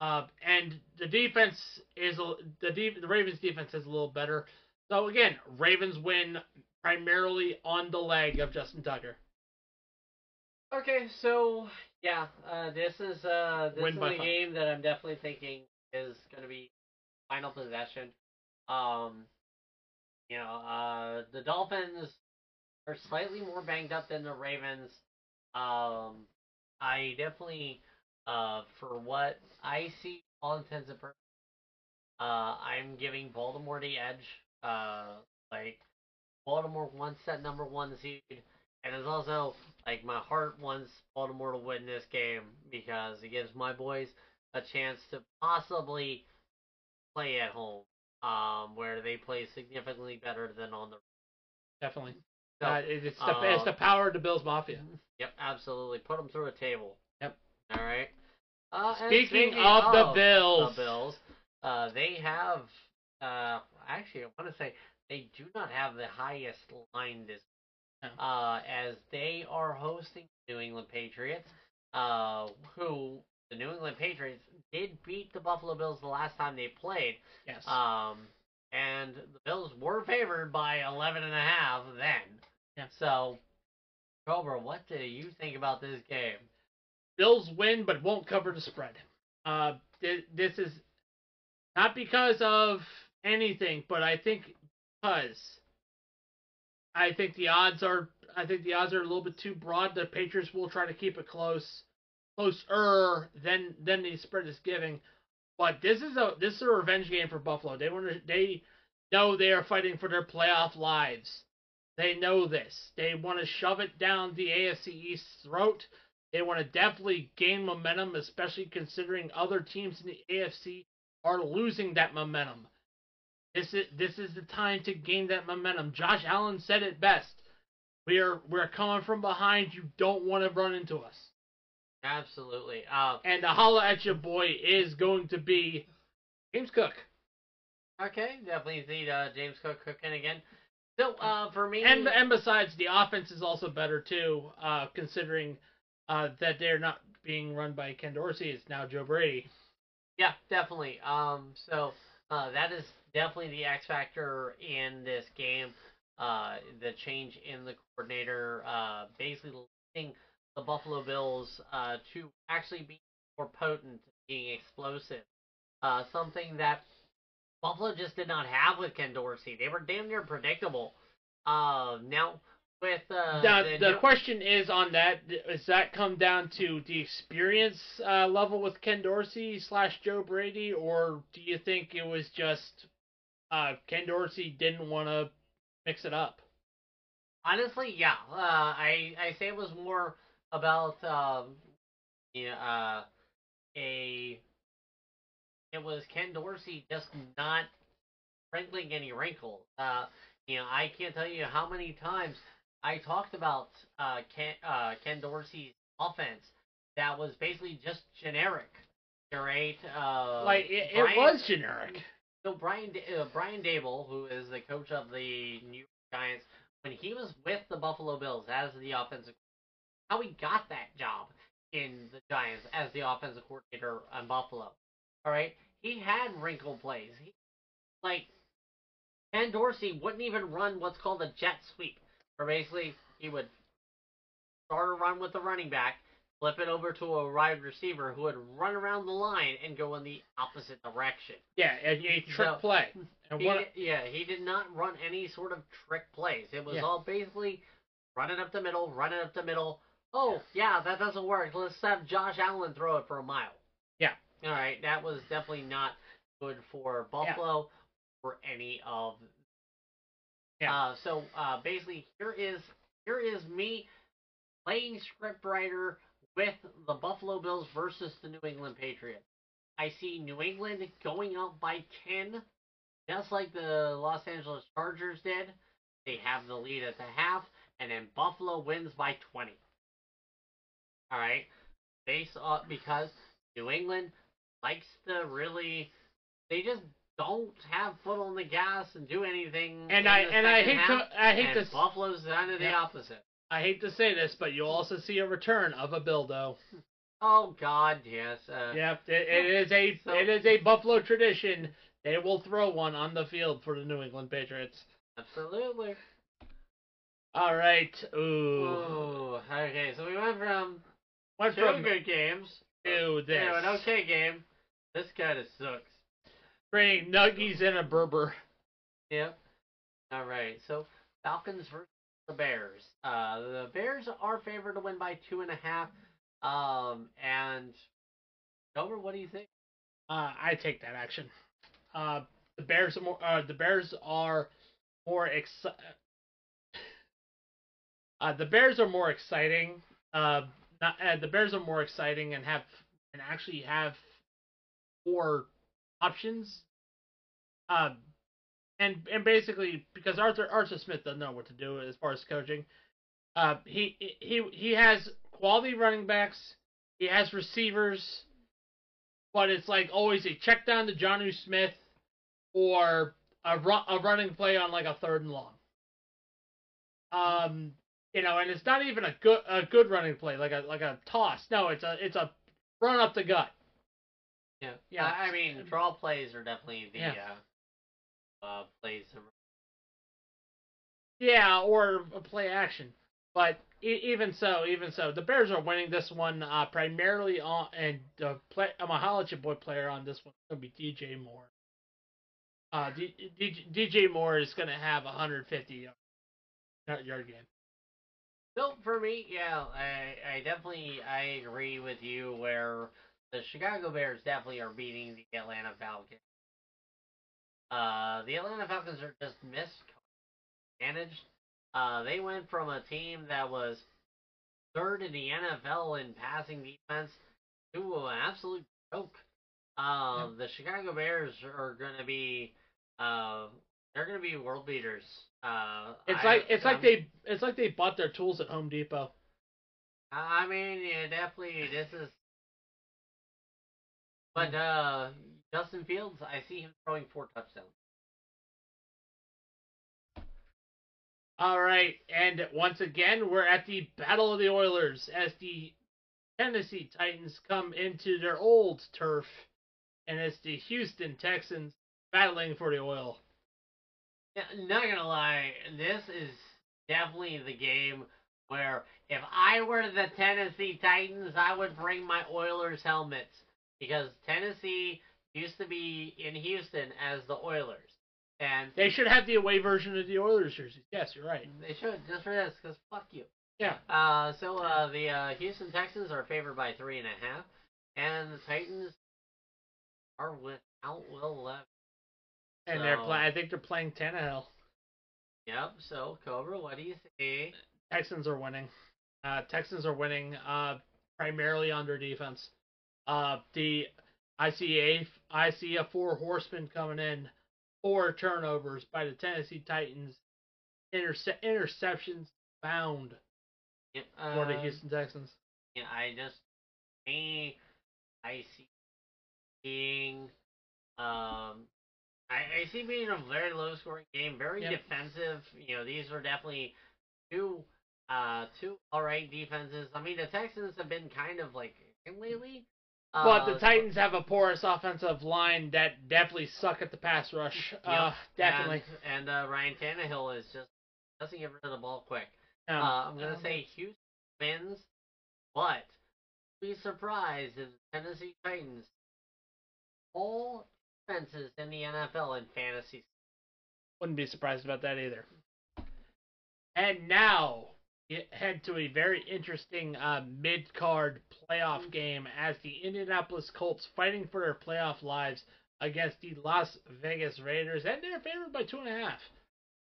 Uh, and the defense is the de- the Ravens defense is a little better. So again, Ravens win primarily on the leg of Justin Tucker. Okay, so yeah, uh, this is uh, this Win is a five. game that I'm definitely thinking is going to be final possession. Um, you know, uh, the Dolphins are slightly more banged up than the Ravens. Um, I definitely, uh, for what I see, all intents and purposes, uh, I'm giving Baltimore the edge. Uh, like Baltimore wants that number one seed, and it's also like my heart wants Baltimore to win this game because it gives my boys a chance to possibly play at home, um, where they play significantly better than on the. Definitely, So, uh, it's the it's uh, the power of the Bills Mafia. Yep, absolutely. Put them through a table. All right. Uh, and Speaking of the Bills, the Bills, uh, they have. Uh, actually, I want to say they do not have the highest line this. No. Uh, as they are hosting the New England Patriots, uh, who the New England Patriots did beat the Buffalo Bills the last time they played. yes. Um, and the Bills were favored by 11 and a half then. Yeah. So, Cobra, what do you think about this game? Bills win, but won't cover the spread. Uh, thi- this is not because of anything, but I think because I think the odds are I think the odds are a little bit too broad. The Patriots will try to keep it close, closer than than the spread is giving. But this is a this is a revenge game for Buffalo. They want to they know they are fighting for their playoff lives. They know this. They want to shove it down the AFC East's throat. They want to definitely gain momentum, especially considering other teams in the AFC are losing that momentum. This is this is the time to gain that momentum. Josh Allen said it best. We are we're coming from behind. You don't want to run into us. Absolutely. Uh, And the holla at your boy is going to be James Cook. okay, definitely see uh, James Cook cooking again. So, uh, for me, And and besides, the offense is also better too, uh, considering uh, that they're not being run by Ken Dorsey. It's now Joe Brady. Yeah, definitely. Um, so uh, that is definitely the X factor in this game. Uh, the change in the coordinator, uh, basically leading the Buffalo Bills uh, to actually be more potent, being explosive. Uh, something that Buffalo just did not have with Ken Dorsey. They were damn near predictable. Uh, now with uh, Now, the the question is on that: does that come down to the experience uh, level with Ken Dorsey slash Joe Brady, or do you think it was just uh, Ken Dorsey didn't want to mix it up? Honestly, yeah. Uh, I I say it was more about um, yeah, uh, a. It was Ken Dorsey just not wrinkling any wrinkles. Uh, you know, I can't tell you how many times I talked about uh, Ken uh, Ken Dorsey's offense that was basically just generic, right? Uh, like it, it Brian- was generic. so Brian uh, Brian Daboll, who is the coach of the New York Giants, when he was with the Buffalo Bills as the offensive, how he got that job in the Giants as the offensive coordinator on Buffalo. All right, he had wrinkle plays. He, like Ken Dorsey wouldn't even run what's called a jet sweep, where basically he would start a run with the running back, flip it over to a wide receiver who would run around the line and go in the opposite direction. Yeah, a, a trick No. play. And He what, yeah, he did not run any sort of trick plays. It was Yeah. all basically running up the middle, running up the middle. Oh, yeah, that doesn't work. Let's have Josh Allen throw it for a mile. Yeah. All right, that was definitely not good for Buffalo or any of. Yeah. Uh, so uh, basically, here is here is me playing scriptwriter with the Buffalo Bills versus the New England Patriots. I see New England going up by ten, just like the Los Angeles Chargers did. They have the lead at the half, and then Buffalo wins by 20. All right, based on because New England likes to really, they just don't have foot on the gas and do anything. And I and I hate half, to I hate to Buffalo's kind of the opposite. I hate to say this, but you'll also see a return of a Bildo. Oh God, yes. Uh, Yep, it, it is a So- it is a Buffalo tradition. They will throw one on the field for the New England Patriots. Absolutely. All right. Ooh. Ooh. Okay, so we went from Went two from good games to this. to an okay game. This kind of sucks. Bring Nuggies and a Berber. Yep. All right. So Falcons versus the Bears. Uh, the Bears are favored to win by two and a half. Um, and Dover, what do you think? Uh, I take that action. Uh, the Bears are more. Uh, the Bears are more exci- Uh, the Bears are more exciting. Uh, not, uh, the Bears are more exciting and have and actually have more options. Um, and and basically because Arthur Arthur Smith doesn't know what to do as far as coaching. Uh, he he he has quality running backs. He has receivers but it's like always a check down to Jonnu Smith or a run, a running play on like a third and long. Um, you know, and it's not even a good a good running play like a like a toss. No, it's a it's a run up the gut. Yeah. Yeah. I, I mean, draw plays are definitely the Yeah. uh, uh, plays. Yeah, or a play action. But e- even so, even so, the Bears are winning this one uh, primarily on and the play. I'm a your boy player on this one. It's gonna be DJ Moore. Uh, D, D, DJ Moore is gonna have 150 yard, yard game. So for me, yeah, I, I definitely I agree with you where the Chicago Bears definitely are beating the Atlanta Falcons. Uh, the Atlanta Falcons are just mismanaged. Uh, they went from a team that was third in the NFL in passing defense to an absolute joke. Um, The Chicago Bears are going to be, uh, they're going to be world beaters. Uh, It's I- like it's like they it's like they bought their tools at Home Depot. I mean, yeah, definitely. This is, but uh, Justin Fields, I see him throwing four touchdowns. All right, and once again, we're at the Battle of the Oilers as the Tennessee Titans come into their old turf, and it's the Houston Texans battling for the oil. Yeah, not gonna lie, this is definitely the game where if I were the Tennessee Titans, I would bring my Oilers helmets because Tennessee used to be in Houston as the Oilers, and They should have the away version of the Oilers jerseys. Yes, you're right. they should just for this because fuck you. Yeah. Uh, so uh, the uh, Houston Texans are favored by three and a half, and the Titans are without Will Levis. And they're So- playing. I think they're playing Tannehill. Yep. So Cobra, what do you think? Texans are winning. Uh, Texans are winning uh, primarily on their defense. Uh, the I see a I see a four horsemen coming in, four turnovers by the Tennessee Titans, interce- interceptions found Yep, for the uh, Houston Texans. Yeah, I just me, I see being, um, I, I see being a very low scoring game, very Yep. defensive. You know, these are definitely two, uh, two all right defenses. I mean, the Texans have been kind of like lately. But uh, the Titans have a porous offensive line that definitely suck at the pass rush. Uh, definitely. And, and uh, Ryan Tannehill is just doesn't get rid of the ball quick. Um, uh, I'm gonna um, say Houston wins, but be surprised if the Tennessee Titans all defenses in the NFL in fantasy. Wouldn't be surprised about that either. And now head to a very interesting uh, mid-card playoff game as the Indianapolis Colts fighting for their playoff lives against the Las Vegas Raiders, and they're favored by two and a half.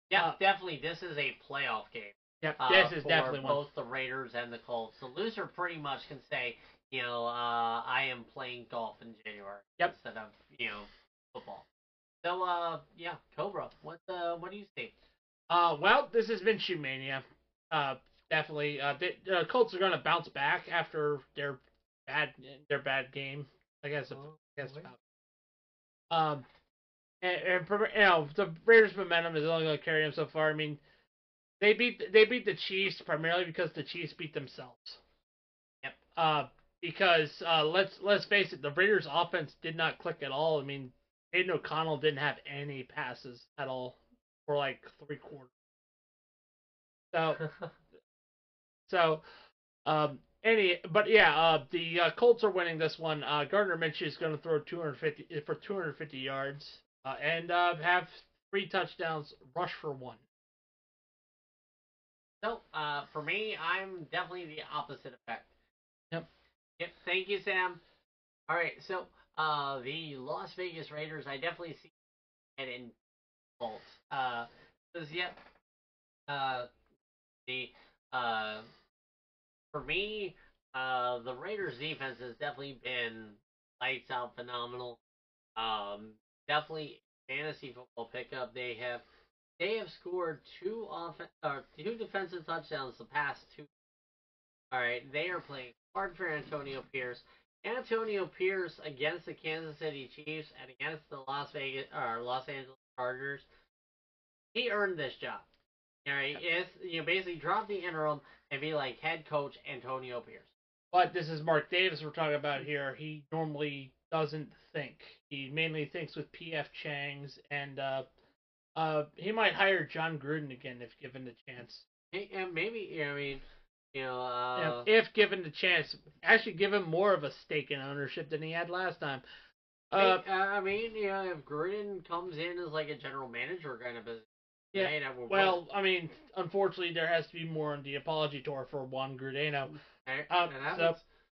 Yeah, Uh, definitely. This is a playoff game. Yep, uh, this is definitely one. both the Raiders and the Colts. The loser pretty much can say, you know, uh, I am playing golf in January Yep. instead of you know football. So, uh, yeah, Cobra. What uh, what do you see? Uh, well, this has been Shoemania. Uh, definitely. Uh, the uh, Colts are going to bounce back after their bad their bad game. I guess. Oh, I guess wait. um, and, and you know the Raiders' momentum is only going to carry them so far. I mean, they beat they beat the Chiefs primarily because the Chiefs beat themselves. Yep. Uh, because uh, let's let's face it, the Raiders' offense did not click at all. I mean, Aidan O'Connell didn't have any passes at all for like three quarters. So so, um, any, but yeah, uh, the uh, Colts are winning this one. Uh, Gardner Minshew is going to throw 250 for 250 yards uh, and uh, have three touchdowns, rush for one. So, uh, for me, I'm definitely the opposite effect. Yep. Yep. Thank you, Sam. All right. So, uh, the Las Vegas Raiders, I definitely see it in fault. Uh, because yep, uh, the uh, for me, uh, the Raiders defense has definitely been lights out, phenomenal. Um, definitely fantasy football pickup. They have they have scored two off or two defensive touchdowns the past two. All right, they are playing hard for Antonio Pierce. Antonio Pierce against the Kansas City Chiefs and against the Las Vegas or Los Angeles Chargers. He earned this job. All right, it's you know basically drop the interim and be like head coach Antonio Pierce. But this is Mark Davis we're talking about here. He normally doesn't think. He mainly thinks with P.F. Chang's, and uh, uh, he might hire Jon Gruden again if given the chance. And maybe you know, I mean, you know, uh, if given the chance, actually give him more of a stake in ownership than he had last time. Uh, uh, I mean, you know, if Gruden comes in as like a general manager kind of position, Yeah, hey, that would Well, I mean, unfortunately, there has to be more on the apology tour for Juan. Hey, uh, so-.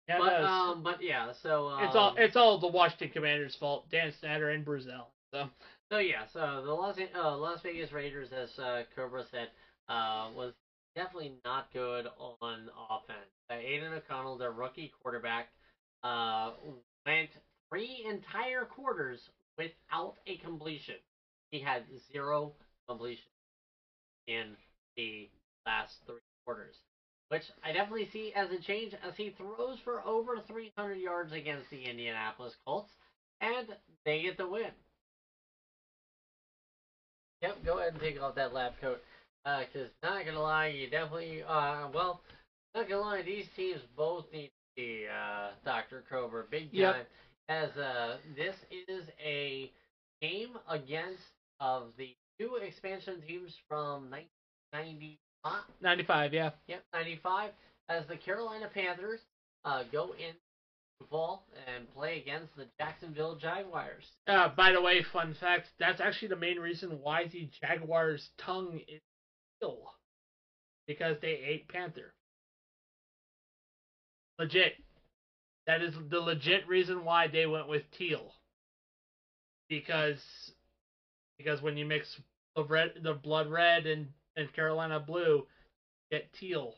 Yeah, but um, but yeah, so um, it's all it's all the Washington Commanders' fault. Dan Snyder and Bruce Allen. So So yeah, so the Las uh, Las Vegas Raiders, as uh, Cobra said, uh, was definitely not good on offense. Uh, Aidan O'Connell, their rookie quarterback, uh, went three entire quarters without a completion. He had zero completion in the last three quarters, which I definitely see as a change as he throws for over 300 yards against the Indianapolis Colts, and they get the win. Yep, go ahead and take off that lab coat. Uh, cause not gonna lie, you definitely, uh, well, not gonna lie, these teams both need the, uh, Dr. Cobra big time. Yep. As, uh, this is a game against of the two expansion teams from 1995. 95, yeah. Yep, 95. As the Carolina Panthers, uh, go in fall and play against the Jacksonville Jaguars. Uh, by the way, fun fact: that's actually the main reason why the Jaguars' tongue is ill, because they ate panther. Legit. That is the legit reason why they went with teal. Because, because when you mix the red, the blood red and and Carolina blue, get teal.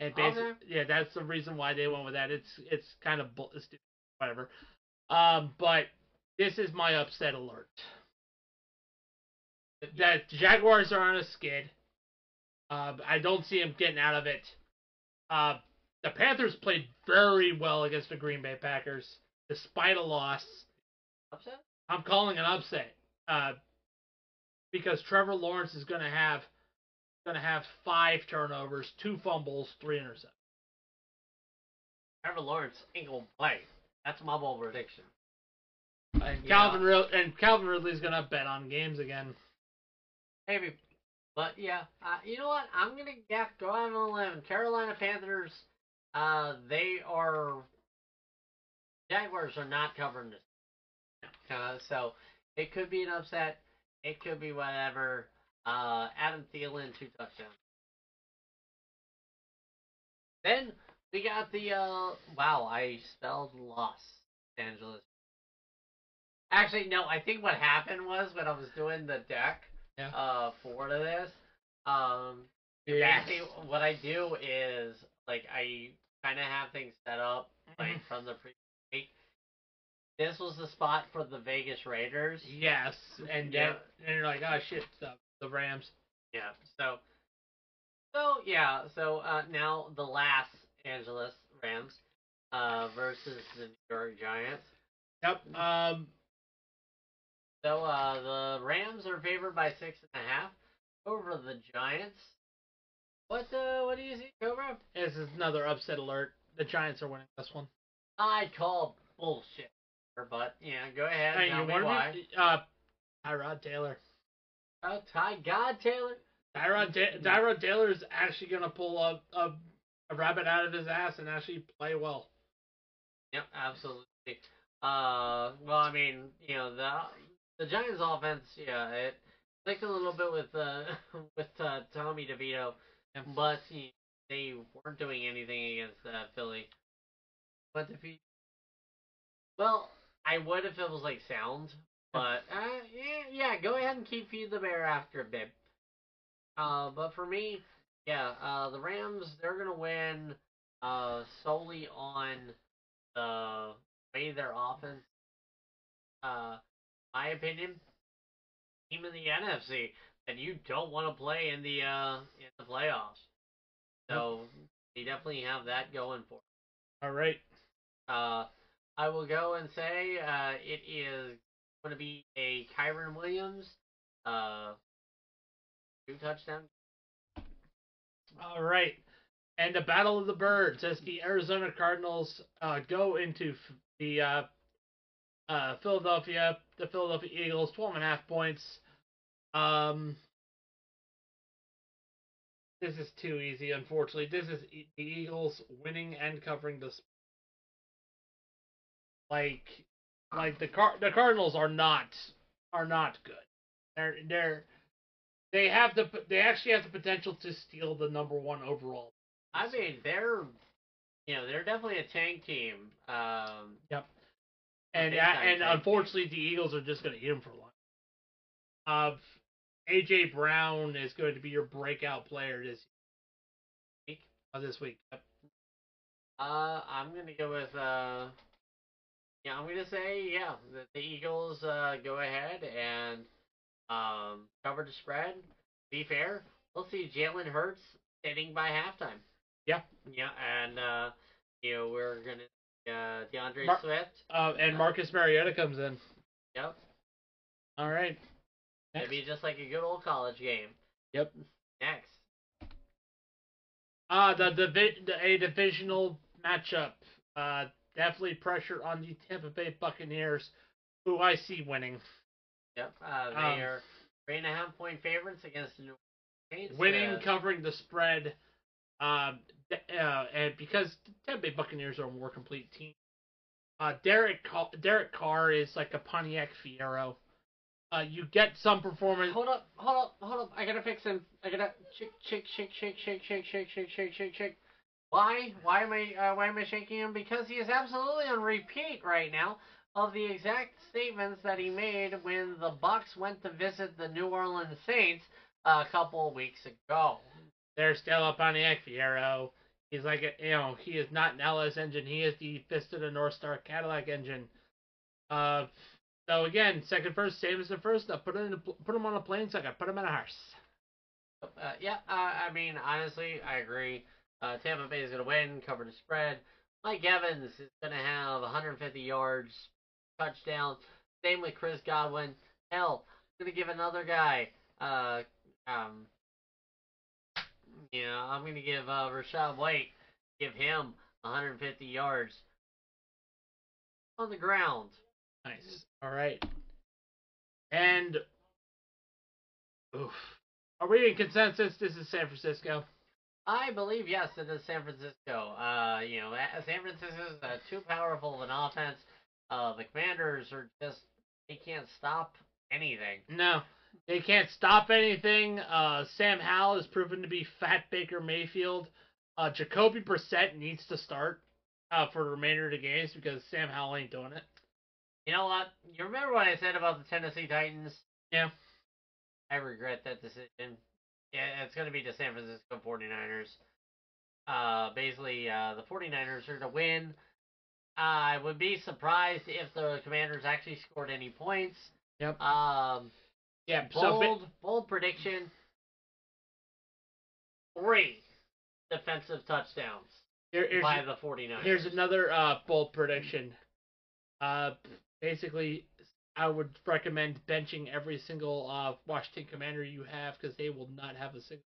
And basically, Okay. yeah, that's the reason why they went with that. It's it's kind of bull- stupid, whatever. Um, but this is my upset alert. That Jaguars are on a skid. Uh, I don't see them getting out of it. Uh, the Panthers played very well against the Green Bay Packers, despite a loss. Upset? I'm calling an upset uh, because Trevor Lawrence is going to have going to have five turnovers, two fumbles, three interceptions. Trevor Lawrence ain't gonna play. That's my bold prediction. And Yeah. Calvin Rid- and Calvin Ridley's going to bet on games again. Maybe. But yeah, uh, you know what? I'm gonna yeah, go out on a limb. Carolina Panthers, uh, they are Jaguars are not covering this. Uh, so it could be an upset. It could be whatever. Uh, Adam Thielen two touchdowns. Then we got the uh, wow, I spelled Los Angeles. Actually, no. I think what happened was when I was doing the deck Yeah. uh, for this, um, Yes. basically what I do is like I kind of have things set up like Mhm. from the previous week. This was the spot for the Vegas Raiders. Yes, and Yeah. then and you're like, oh shit, the, the Rams. Yeah. So. So yeah. So uh, now the Los Angeles Rams uh, versus the New York Giants. Yep. Um. So uh, the Rams are favored by six and a half over the Giants. What uh, what do you see, Cobra? This is another upset alert. The Giants are winning this one. I call bullshit, but yeah, go ahead. Hey, you want why. me? Uh, Tyrod Taylor. Oh, Ty God Taylor. Tyrod, Ta- Tyrod Taylor is actually gonna pull a, a a rabbit out of his ass and actually play well. Yep, absolutely. Uh, well, I mean, you know the the Giants' offense, yeah, it clicked a little bit with uh with uh, Tommy DeVito, Yeah. but he, they weren't doing anything against uh, Philly. But if he, well, I would if it was like sound, but uh, yeah, yeah, go ahead and keep feed the bear after a bit. Uh, but for me, yeah, uh, the Rams they're gonna win uh solely on the way their offense. Uh, my opinion, team in the NFC that you don't want to play in the uh in the playoffs. So they definitely have that going for. All right. Uh, I will go and say uh, it is going to be a Kyren Williams uh, two touchdown. All right. And the Battle of the Birds as the Arizona Cardinals uh, go into the uh, uh, Philadelphia, the Philadelphia Eagles, 12 and a half points. Um, this is too easy, unfortunately. This is the Eagles winning and covering this. Like, like the Car- the Cardinals are not are not good. They're they're they have the they actually have the potential to steal the number one overall. I mean, they're you know they're definitely a tank team. Um, And uh, and unfortunately, the Eagles are just going to eat him for lunch. Uh, AJ Brown is going to be your breakout player this week. uh, this week. Yep. Uh, I'm gonna go with uh, yeah, I'm gonna say yeah, that the Eagles uh go ahead and um cover the spread. Be fair, we'll see Jalen Hurts sitting by halftime. Yeah. Yeah, and uh, you know we're gonna uh D'Andre Mar- Swift. Uh, and Marcus Mariota comes in. Yep, All right. it'll be just like a good old college game. Yep. Next, Uh, the, the, the a divisional matchup. Uh, definitely pressure on the Tampa Bay Buccaneers, who I see winning. yep, uh, they Um, are three and a half point favorites against the New Orleans winning, Uh, covering the spread. Um, uh, and because the Tampa Bay Buccaneers are a more complete team, uh, Derek Ca- Derek Carr is like a Pontiac Fiero. Uh, you get some performance. Hold up, hold up, hold up. I gotta fix him. I gotta shake, shake, shake, shake, shake, shake, shake, shake, shake, shake, shake. Why? Why am I? Uh, why am I shaking him? Because he is absolutely on repeat right now of the exact statements that he made when the Bucks went to visit the New Orleans Saints a couple of weeks ago. They're still a Pontiac Fiero. He's like a, you know he is not an LS engine. He is the fist of the North Star Cadillac engine. Uh, so again, second first, same as the first. I put him put him on a plane so I can put him in a horse. Uh, yeah, uh, I mean, honestly, I agree. Uh, Tampa Bay is going to win, cover the spread. Mike Evans is going to have 150 yards, touchdown. Same with Chris Godwin. Hell, I'm going to give another guy, uh, um, know, I'm going to give uh, Rachaad White, give him 150 yards on the ground. Nice. All right. And oof. Are we in consensus? This is San Francisco. I believe yes, it is San Francisco. Uh, you know, San Francisco is uh, too powerful of an offense. Uh, the Commanders are just they can't stop anything. No, they can't stop anything. Uh, Sam Howell has proven to be Fat Baker Mayfield. Uh, Jacoby Brissett needs to start uh, for the remainder of the games because Sam Howell ain't doing it. You know what? You remember what I said about the Tennessee Titans? Yeah. I regret that decision. Yeah, it's going to be the San Francisco 49ers. Uh, basically, uh, the 49ers are to win. I would be surprised if the Commanders actually scored any points. Yep. Um, Yeah. So bold, bold prediction. three defensive touchdowns Here- by the 49ers. here's another uh, bold prediction. Uh, basically, I would recommend benching every single uh, Washington Commander you have because they will not have a single.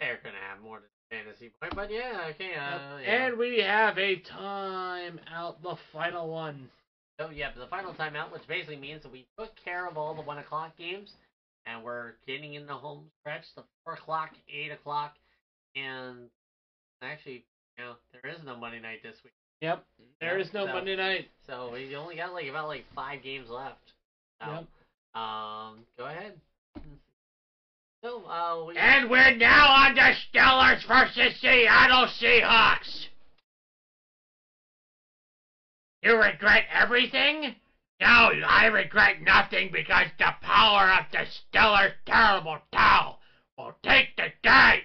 They're gonna have more than fantasy point, but yeah, okay. Uh, yeah. And we have a time out, the final one. So yeah, the final timeout, which basically means that we took care of all the one o'clock games, and we're getting in the home stretch, the four o'clock, eight o'clock, and actually, you know, there is no Monday night this week, Yep, there Yep, is no so- Monday night. so we only got like about like five games left. So, Yep. um, go ahead. So, uh, we, And we're now on the Steelers versus Seattle Seahawks. You regret everything? No, I regret nothing because the power of the Steelers' terrible towel will take the day.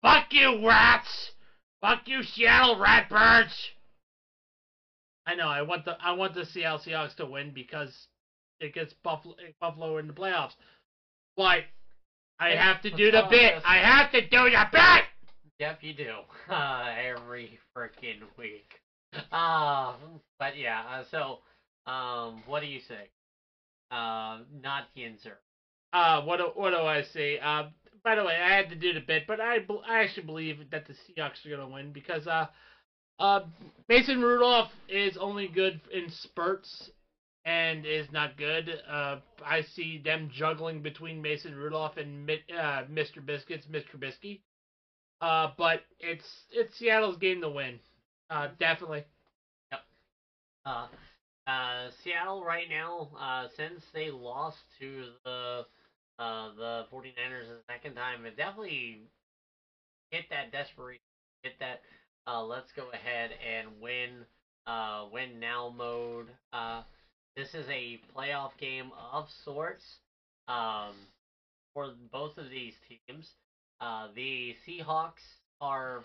Fuck you, rats. Fuck you, Seattle Ratbirds. I know. I want the I want the Seattle Seahawks to win because it gets Buffalo, Buffalo in the playoffs. But I Yeah, have to do the bit. I have to do the bit. Yep, you do. Uh, every freaking week. Uh, but yeah, uh, so, um, what do you say? Uh, not the insert. Uh, what do, what do I say? Uh, by the way, I had to do the bit, but I, I actually believe that the Seahawks are gonna win because uh, uh, Mason Rudolph is only good in spurts and is not good. Uh, I see them juggling between Mason Rudolph and uh, Mr. Biscuits, Mr. Bisky. Uh, but it's it's Seattle's game to win. Uh, definitely. Uh, uh, Seattle right now, uh, since they lost to the, uh, the 49ers the second time, it definitely hit that desperation, hit that, uh, let's go ahead and win, uh, win now mode. Uh, this is a playoff game of sorts, um, for both of these teams. Uh, the Seahawks are,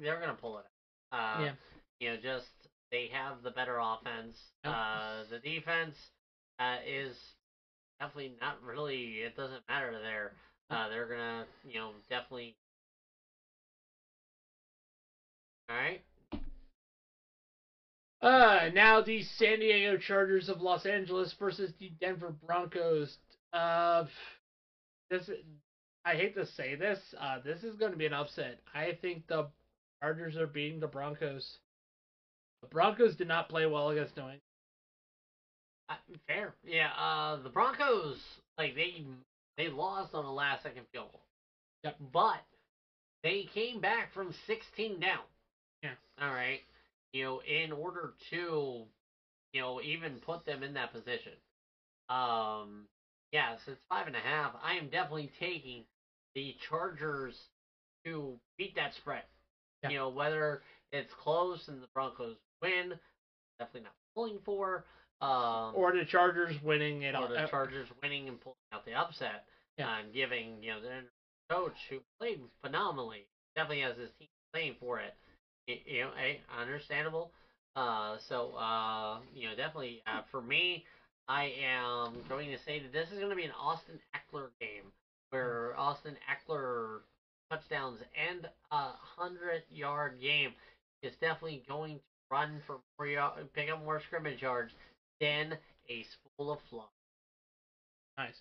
they're gonna pull it out. Uh, Yeah. You know, just they have the better offense. Uh, the defense uh, is definitely not really. It doesn't matter there. Uh, they're gonna, you know, definitely. All right. Uh, now the San Diego Chargers of Los Angeles versus the Denver Broncos. Uh, this I hate to say this. Uh, this is going to be an upset. I think the Chargers are beating the Broncos. The Broncos did not play well against New England. Uh, fair. Yeah. Uh, the Broncos, like they they lost on a last second field goal. Yep. But they came back from 16 down. Yeah. All right. You know, in order to, you know, even put them in that position. Um. Yes, it's five and a half. I am definitely taking the Chargers to beat that spread. Yeah. You know, whether it's close and the Broncos win, definitely not pulling for. Um, Or the Chargers winning it or the uh, Chargers winning and pulling out the upset, Yeah. and giving you know their coach who played phenomenally, definitely has his team playing for it. You know, hey, understandable. Uh, so uh, you know, definitely uh, for me, I am going to say that this is going to be an Austin Ekeler game, where Austin Ekeler touchdowns and a hundred yard game is definitely going to run for more, yard- pick up more scrimmage yards than a spool of fluff. Nice.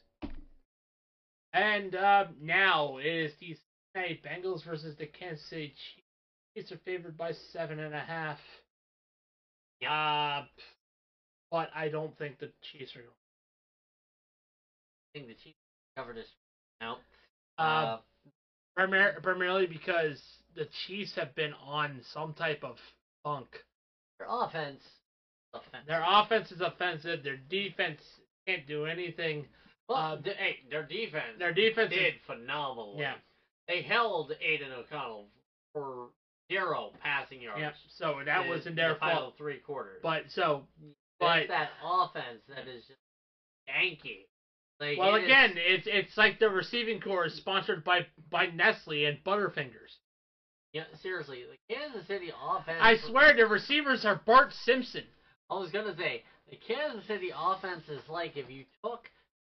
And uh, now it is the Cincinnati Bengals versus the Kansas City Chiefs. Chiefs are favored by seven and a half. Yeah, but I don't think the Chiefs are going. I think the Chiefs covered this. No. Uh, Uh, primar- primarily because the Chiefs have been on some type of funk. their offense. offense. Their offense is offensive. Their defense can't do anything. well, uh, th- hey, their defense Their defense did is phenomenal. Yeah. They held Aidan O'Connell for zero passing yards. yeah. So that in wasn't their the final fault. three quarters. But so but but that offense that is just janky. Like, well it is- again, it's it's like the receiving corps is sponsored by by Nestle and Butterfingers. yeah, seriously, the Kansas City offense. I swear the receivers are Bart Simpson. I was gonna say the Kansas City offense is like if you took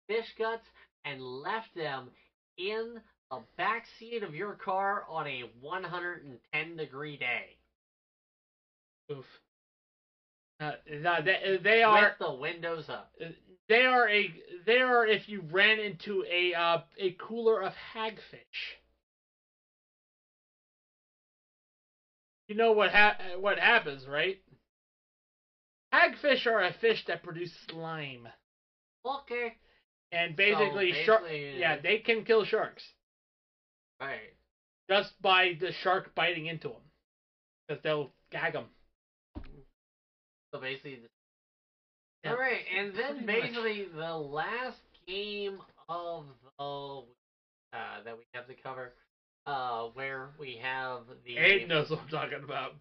fish guts and left them in the back seat of your car on a 110 degree day Oof. Uh, they, they are with the windows up. they are a they are if you ran into a uh, a cooler of hagfish. You know what ha- what happens, right? Hagfish are a fish that produce slime, Okay. and basically, shark basically, yeah they can kill sharks Right. just by the shark biting into them, because they'll gag them. So basically, Yeah, all right, and then pretty much. basically the last game of the uh, that we have to cover, uh, where we have the Aiden knows what I'm talking about.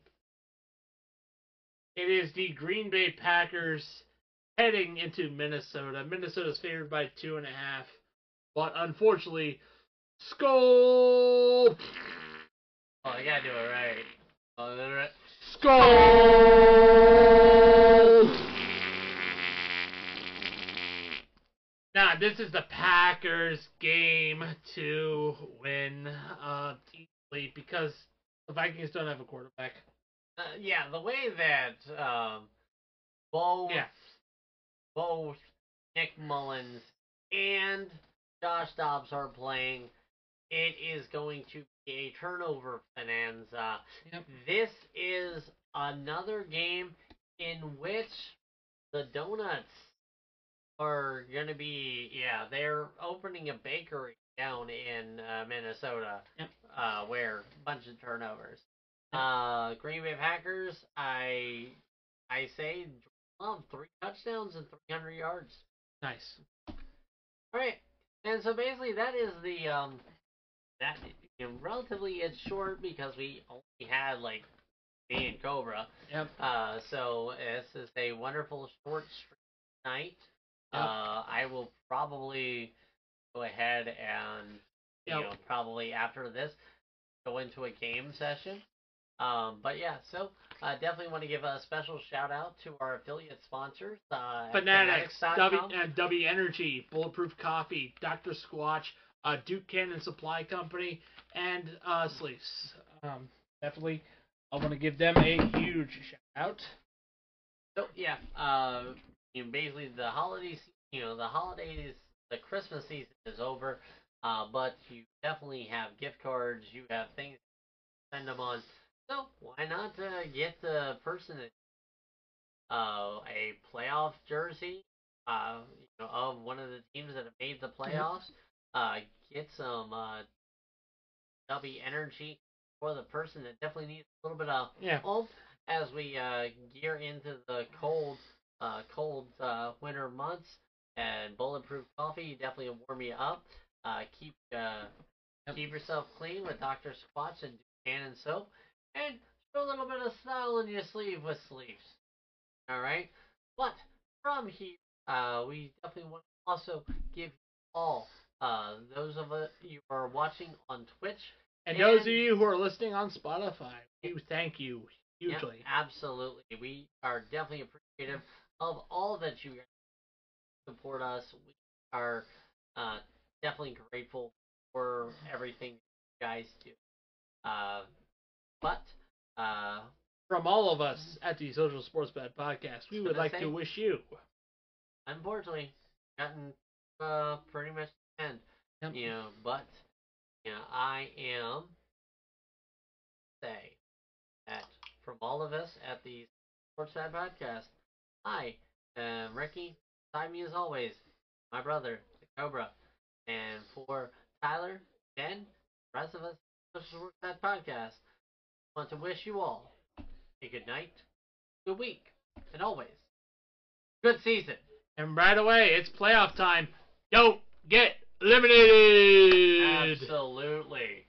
It is the Green Bay Packers heading into Minnesota. Minnesota's favored by two and a half, but unfortunately, Skull. Oh, I gotta do it right. Oh, all right. Skull. Nah, this is the Packers game to win uh, easily because the Vikings don't have a quarterback. Uh, yeah, the way that um, both Yeah. both Nick Mullens and Josh Dobbs are playing, it is going to be a turnover bonanza. Yep. This is another game in which the donuts are going to be yeah they're opening a bakery down in uh, Minnesota Yep. uh, where a bunch of turnovers. Uh, Green Bay Packers, I I say Love three touchdowns and 300 yards. Nice. All right, and so basically that is the um that relatively it's short because we only had like me and Cobra. Yep. Uh, so this is a wonderful short stream night. Yep. Uh, I will probably go ahead and you Yep. know probably after this go into a game session. Um, but yeah, so uh, definitely want to give a special shout out to our affiliate sponsors. Uh, at Fanatics, W, uh, w Energy, Bulletproof Coffee, Dr. Squatch, uh, Duke Cannon Supply Company, and uh, Sleeves. Um, definitely, I want to give them a huge shout out. So yeah, uh, you know, basically the holidays, you know, the holidays, the Christmas season is over, uh, but you definitely have gift cards. You have things to spend them on. So why not uh, get the person uh, a playoff jersey, uh, you know, of one of the teams that have made the playoffs. Uh, get some uh, W energy for the person that definitely needs a little bit of Yeah. oomph as we uh, gear into the cold, uh, cold uh, winter months. And bulletproof coffee definitely warm you up. Uh, keep uh, keep yourself clean with Dr. Squatch and Cannon soap, and show a little bit of style in your sleeve with sleeves. All right, but from here, uh, we definitely want to also give you all uh, those of you are watching on Twitch And those of you who are listening on Spotify, we thank you Yep, hugely. absolutely. We are definitely appreciative of all that you support us. We are uh, definitely grateful for everything you guys do. Uh, but uh, From all of us at the Social Sports Pad Podcast, we would like say- to wish you. unfortunately, gotten uh, pretty much end. Yep. You know, but you know, I am say that from all of us at the Sports Side Podcast, I am uh, Ricky. Beside me as always, my brother, the Cobra, and for Tyler, Ben, the rest of us, at the Podcast, I want to wish you all a good night, good week, and always good season. And right away, it's playoff time. Don't get eliminated. Absolutely.